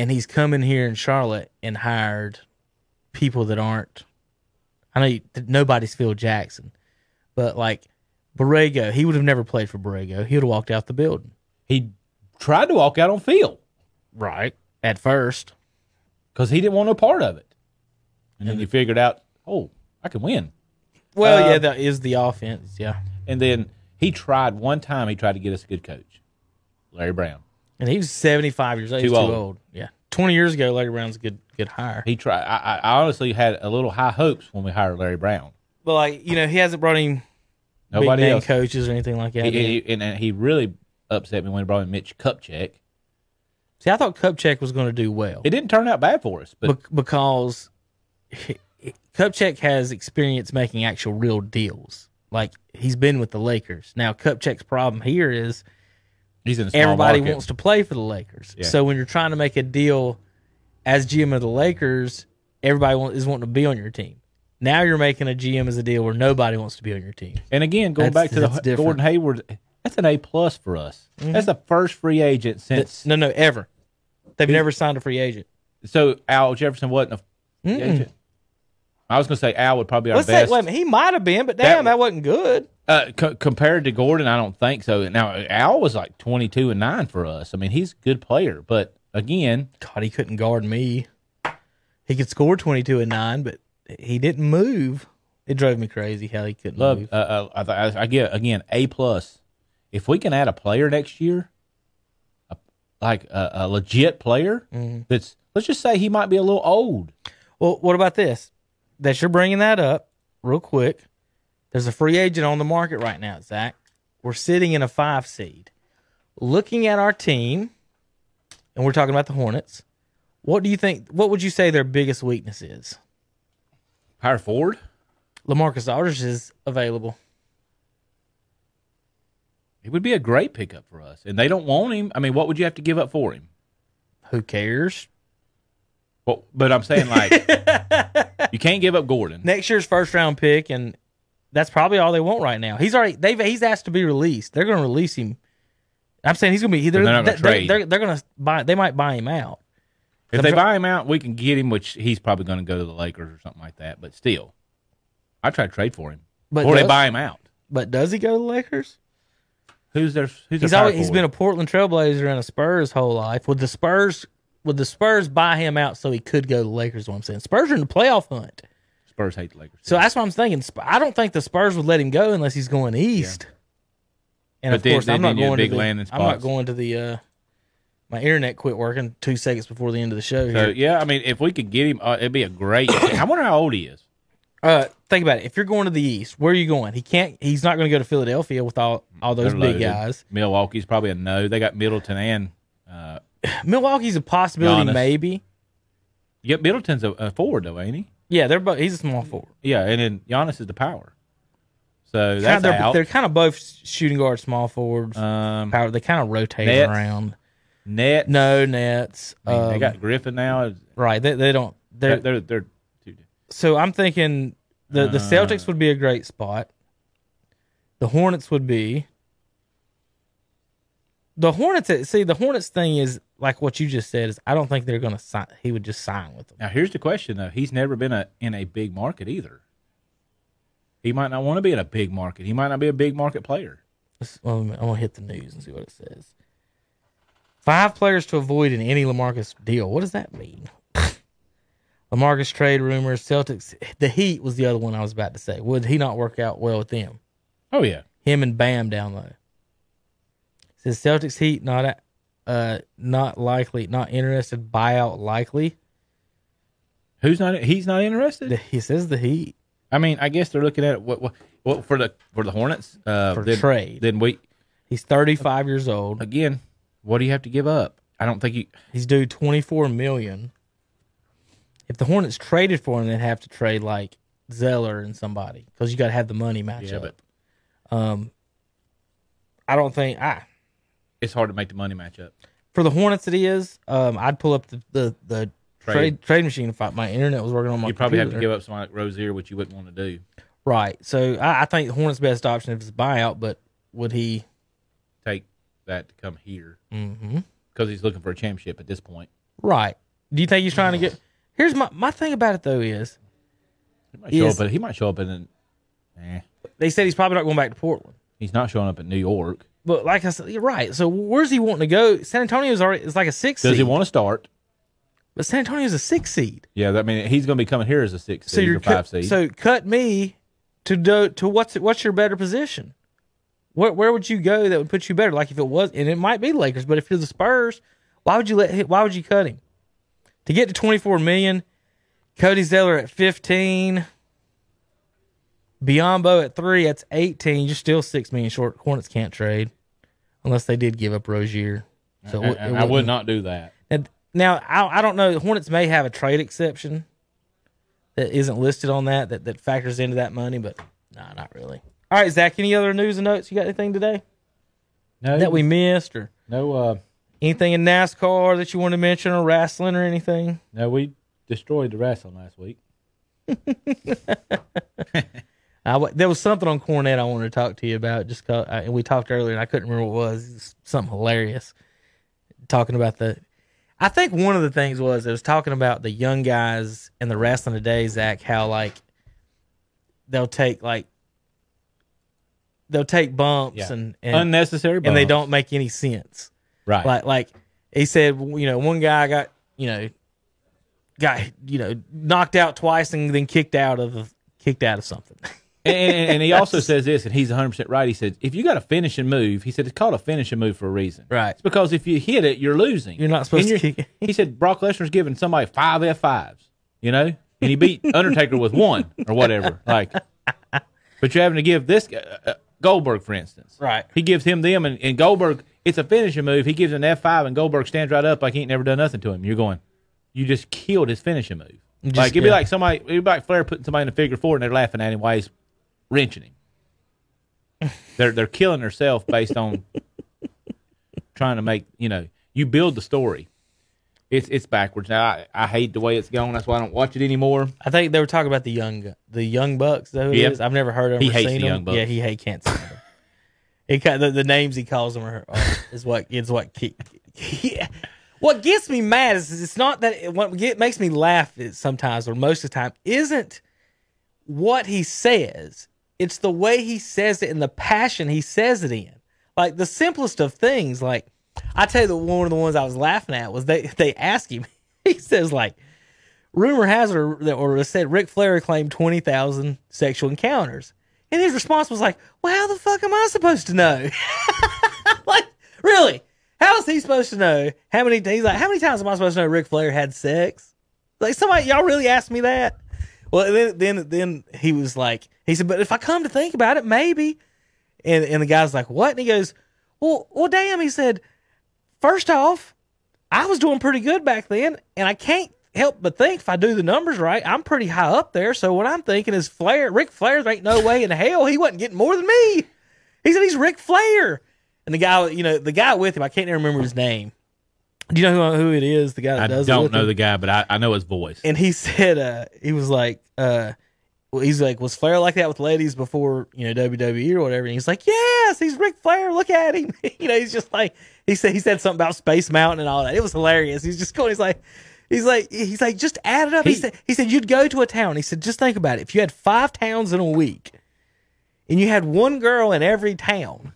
and he's come in here in Charlotte and hired people that aren't. I know you, nobody's Phil Jackson, but like Borrego, he would have never played for Borrego. He would have walked out the building. He tried to walk out on field Right at first. because he didn't want no part of it, and then he figured out, oh, I can win. Well, Uh, yeah, that is the offense. Yeah, And then he tried one time. He tried to get us a good coach, Larry Brown. And he was 75 years old. He's Too too old. old. Yeah, 20 years ago, Larry Brown's a good good hire. He tried. I, I honestly had a little high hopes when we hired Larry Brown. But like you know, he hasn't brought in Nobody big name else. coaches or anything like that. He, he- and, and he really upset me when he brought in Mitch Kupchak. See, I thought Kupchak was going to do well It didn't turn out bad for us, but Bec- because Kupchak has experience making actual real deals. Like he's been with the Lakers. Now Kupchak's problem here is he's in a small everybody market. wants to play for the Lakers. Yeah. So when you're trying to make a deal as GM of the Lakers, everybody is wanting to be on your team. Now you're making a GM as a deal where nobody wants to be on your team. And again, going That's- back to the different. Gordon Hayward, that's an A plus for us. Mm-hmm. That's the first free agent since. No, no, ever. They've never signed a free agent. So Al Jefferson wasn't a free Mm-mm. agent. I was going to say Al would probably be our Let's say, best. wait a minute, he might have been, but That- damn, that, wasn't good. Uh, co- compared to Gordon, I don't think so. Now Al was like twenty two and nine for us. I mean, he's a good player, but again, God, he couldn't guard me. He could score twenty two and nine, but he didn't move. It drove me crazy how he couldn't love. move. Uh, uh, I, th- I get again A plus. If we can add a player next year, a, like a, a legit player Mm-hmm. that's let's just say he might be a little old. Well, what about this? That you're bringing that up real quick. There's a free agent on the market right now, Zach. We're sitting in a five seed. Looking at our team, and we're talking about the Hornets. What do you think? What would you say their biggest weakness is? Power forward. LaMarcus Aldridge is available. It would be a great pickup for us, and they don't want him. I mean, what would you have to give up for him? Who cares? Well, but I'm saying like you can't give up Gordon. next year's first round pick, and that's probably all they want right now. He's already they've he's asked to be released. They're going to release him. I'm saying he's going to be. They're, they're gonna they're, they're, they're going to buy. They might buy him out. If they buy him out, we can get him, which he's probably going to go to the Lakers or something like that. But still, I try to trade for him, But or they buy him out. But does he go to the Lakers? Who's their Who's He's their always he's been a? Portland Trailblazer and a Spurs whole life. Would the Spurs would the Spurs buy him out so he could go to the Lakers? What I'm saying, Spurs are in the playoff hunt. Spurs hate the Lakers. So that's what I'm thinking. Sp- I don't think the Spurs would let him go unless he's going east. And But of course, I'm not you need a going big to the, I'm not going to the. Uh, my internet quit working two seconds before the end of the show. so Here. yeah, I mean, if we could get him, uh, it'd be a great. I wonder how old he is. Uh, think about it. If you're going to the east, where are you going? He can't. He's not going to go to Philadelphia with all all those They're big loaded. guys. Milwaukee's probably a no. They got Middleton and uh, Milwaukee's a possibility, Giannis. maybe. yeah, Middleton's a, a forward though, ain't he? Yeah, they're both. He's a small forward. Yeah, and then Giannis is the power. So Kind that's of, they're, they're kind of both shooting guard, small forwards. um, power. They kind of rotate Nets. around. net. No nets. I mean, they Um, got Griffin now. right. They, they don't. They're, They're they're, they're so I'm thinking the the Celtics would be a great spot. The Hornets would be. The Hornets. See, the Hornets thing is like what you just said. Is I don't think they're going to sign. He would just sign with them. Now here's the question though. He's never been a in a big market either. He might not want to be in a big market. He might not be a big market player. Well, I'm gonna hit the news and see what it says. Five players to avoid in any LaMarcus deal. What does that mean? LaMarcus trade rumors. Celtics. The Heat was the other one I was about to say. Would he not work out well with them? Oh yeah. him and Bam down low. Says Celtics Heat not uh not likely, not interested. Buyout likely. Who's not? He's not interested. The- He says the Heat I mean, I guess they're looking at it. What, what, what for the for the Hornets uh, For then, trade. Then we He's thirty five years old. again. What do you have to give up? I don't think you. He's due twenty four million. If the Hornets traded for him, they'd have to trade like Zeller and somebody because you got to have the money match Yeah, up. but Um, I don't think I it's hard to make the money match up. for the Hornets. It is. Um, I'd pull up the the, the Trade. trade. trade machine if I, my internet was working on my. You probably have to give up somebody like Rozier, which you wouldn't want to do. Right. So I, I think the Hornets' best option if it's a buyout, but would he? Take that to come here Mm-hmm. because he's looking for a championship at this point. Right. Do you think he's trying to get? Here's my my thing about it though is He might show Yes. up. At, he might show up in. An, eh, they said he's probably not going back to Portland. he's not showing up in New York. But like I said, you're right. So where's he wanting to go? San Antonio's already it's like a six Does seed. he want to start? but San Antonio's a six seed. Yeah, I mean he's going to be coming here as a six So seed or five seed. so cut me to do to what's what's your better position? Where where would you go that would put you better? Like if it was, and it might be Lakers, but if you're the Spurs, why would you let why would you cut him to get to 24 million? Cody Zeller at 15, Biyombo at three. That's 18. You're still six million short. Hornets can't trade unless they did give up Rozier. So And- and I would wouldn't- do that. and now I, I don't know. Hornets may have a trade exception that isn't listed on that that, that factors into that money, but nah, not really. All right, Zach. Any other news and notes? You got anything today No, that we missed, or no, uh, anything in NASCAR that you want to mention, or wrestling, or anything? no. We destroyed the wrestling last week. I w there was something on Cornette I wanted to talk to you about. Just cause, I, and we talked earlier, and I couldn't remember what it was. It was something hilarious. Talking about the, I think one of the things was it was talking about the young guys in the wrestling today, Zach. How like they'll take like they'll take bumps Yeah. and and, Unnecessary, and they don't make any sense. Right. Like like he said, you know, one guy got you know got you know knocked out twice and then kicked out of kicked out of something. and, and, and he also says this, and he's 100 percent right. He said, if you got a finishing move, he said it's called a finishing move for a reason. Right. It's because if you hit it, you're losing. You're not supposed And to kick. He said Brock Lesnar's giving somebody five F fives, you know, and he beat Undertaker with one or whatever. Like, but you're having to give this guy, uh, Goldberg, for instance. Right. He gives him them, and, and Goldberg. It's a finishing move. He gives an F five, and Goldberg stands right up like he ain't never done nothing to him. You're going, you just killed his finishing move. Just- like it'd be yeah. like somebody, it'd be like Flair putting somebody in a figure four, and they're laughing at him while he's wrenching him. they're they're killing themselves based on trying to make you know you build the story. It's it's backwards now. I, I hate the way it's going. That's why I don't watch it anymore. I think they were talking about the young the young bucks. Is that who it Yep. is? I've never heard of. He or hates seen the them. Young Bucks. Yeah, he hate can't stand them. He the, the names he calls them are, are is what is what yeah. What gets me mad is it's not that it, what get, makes me laugh is sometimes or most of the time isn't what he says. It's the way he says it and the passion he says it in. Like the simplest of things. Like I tell you, the one of the ones I was laughing at was they they ask him. He says like rumor has it or, or said Ric Flair claimed 20,000 sexual encounters. And his response was like, well, how the fuck am I supposed to know? like, really? How is he supposed to know how many, he's like, how many times am I supposed to know Ric Flair had sex? Like, somebody, y'all really asked me that? Well, then, then, then he was like, he said, but if I come to think about it, maybe. And, and the guy's like, what? And he goes, well, well, damn. He said, first off, I was doing pretty good back then, and I can't help but think if I do the numbers right, I'm pretty high up there. So what I'm thinking is Flair, Ric Flair, there ain't no way in hell he wasn't getting more than me. He said he's Ric Flair, and the guy, you know, the guy with him, I can't even remember his name. Do you know who, who it is? The guy that I does it don't know him? the guy, but I, I know his voice. and he said uh he was like uh he's like was Flair like that with ladies before you know WWE or whatever? And he's like yes he's Ric Flair. Look at him. You know he's just like he said he said something about Space Mountain and all that. It was hilarious. He's just going he's like he's like he's like just add it up. He, He- said he said you'd go to a town. He said just think about it. If you had five towns in a week and you had one girl in every town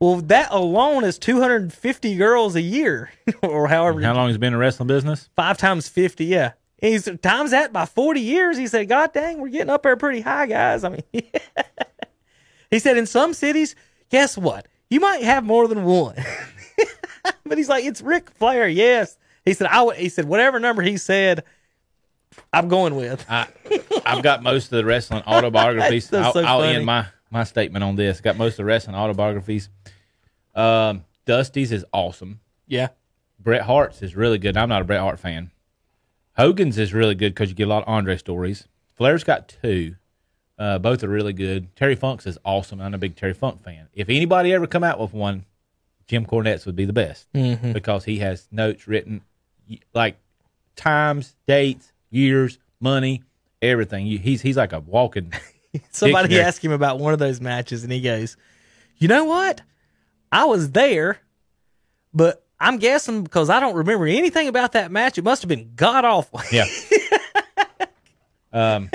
well that alone is 250 girls a year or however How long has been in wrestling business? five times 50 yeah And he's times that by 40 years he said god dang we're getting up there pretty high guys i mean he said in some cities guess what you might have more than one but he's like it's Ric flair yes he said i would he said whatever number he said i'm going with I, I've got most of the wrestling autobiographies. I'll, so I'll end my, my statement on this. Got most of the wrestling autobiographies. Um, Dusty's is awesome. yeah Bret Hart's is really good. I'm not a Bret Hart fan. Hogan's is really good because you get a lot of Andre stories. Flair's got two. Uh, both are really good. Terry Funk's is awesome. I'm a big Terry Funk fan. If anybody ever come out with one, Jim Cornette's would be the best Mm-hmm. because he has notes written like times, dates, years, money, everything. He's he's like a walking. somebody Dictionary. asked him about one of those matches and he goes you know what i was there but i'm guessing because i don't remember anything about that match it must have been god awful Yeah. um,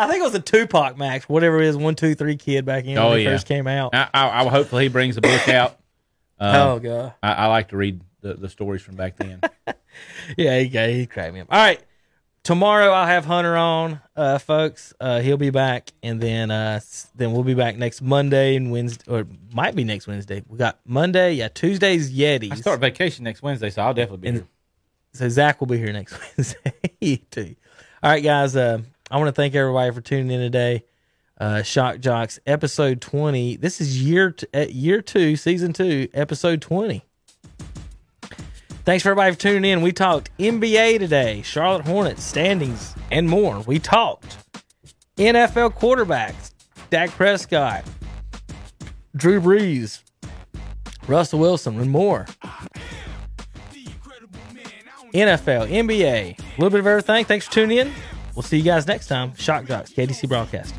I think it was a Tupac match, whatever it is, one, two, three kid back in Oh, when it yeah. first came out. I, I, I hopefully he brings a book out. Um, oh god, I, I like to read the, the stories from back then. yeah, he he cracked me up. All right, tomorrow I'll have Hunter on, uh, folks. Uh, he'll be back, and then uh, then we'll be back next Monday and Wednesday, or might be next Wednesday. We got Monday, yeah, Tuesday's Yetis. I start vacation next Wednesday, so I'll definitely be And- here. So Zach will be here next Wednesday too. All right, guys. Uh, I want to thank everybody for tuning in today. Uh, Shock Jocks episode twenty. This is year t- uh, year two, season two, episode twenty. Thanks for everybody for tuning in. We talked NBA today, Charlotte Hornets standings, and more. We talked NFL quarterbacks, Dak Prescott, Drew Brees, Russell Wilson, and more. NFL, NBA, a little bit of everything. Thanks for tuning in. We'll see you guys next time. Shock Jocks, KDC Broadcast.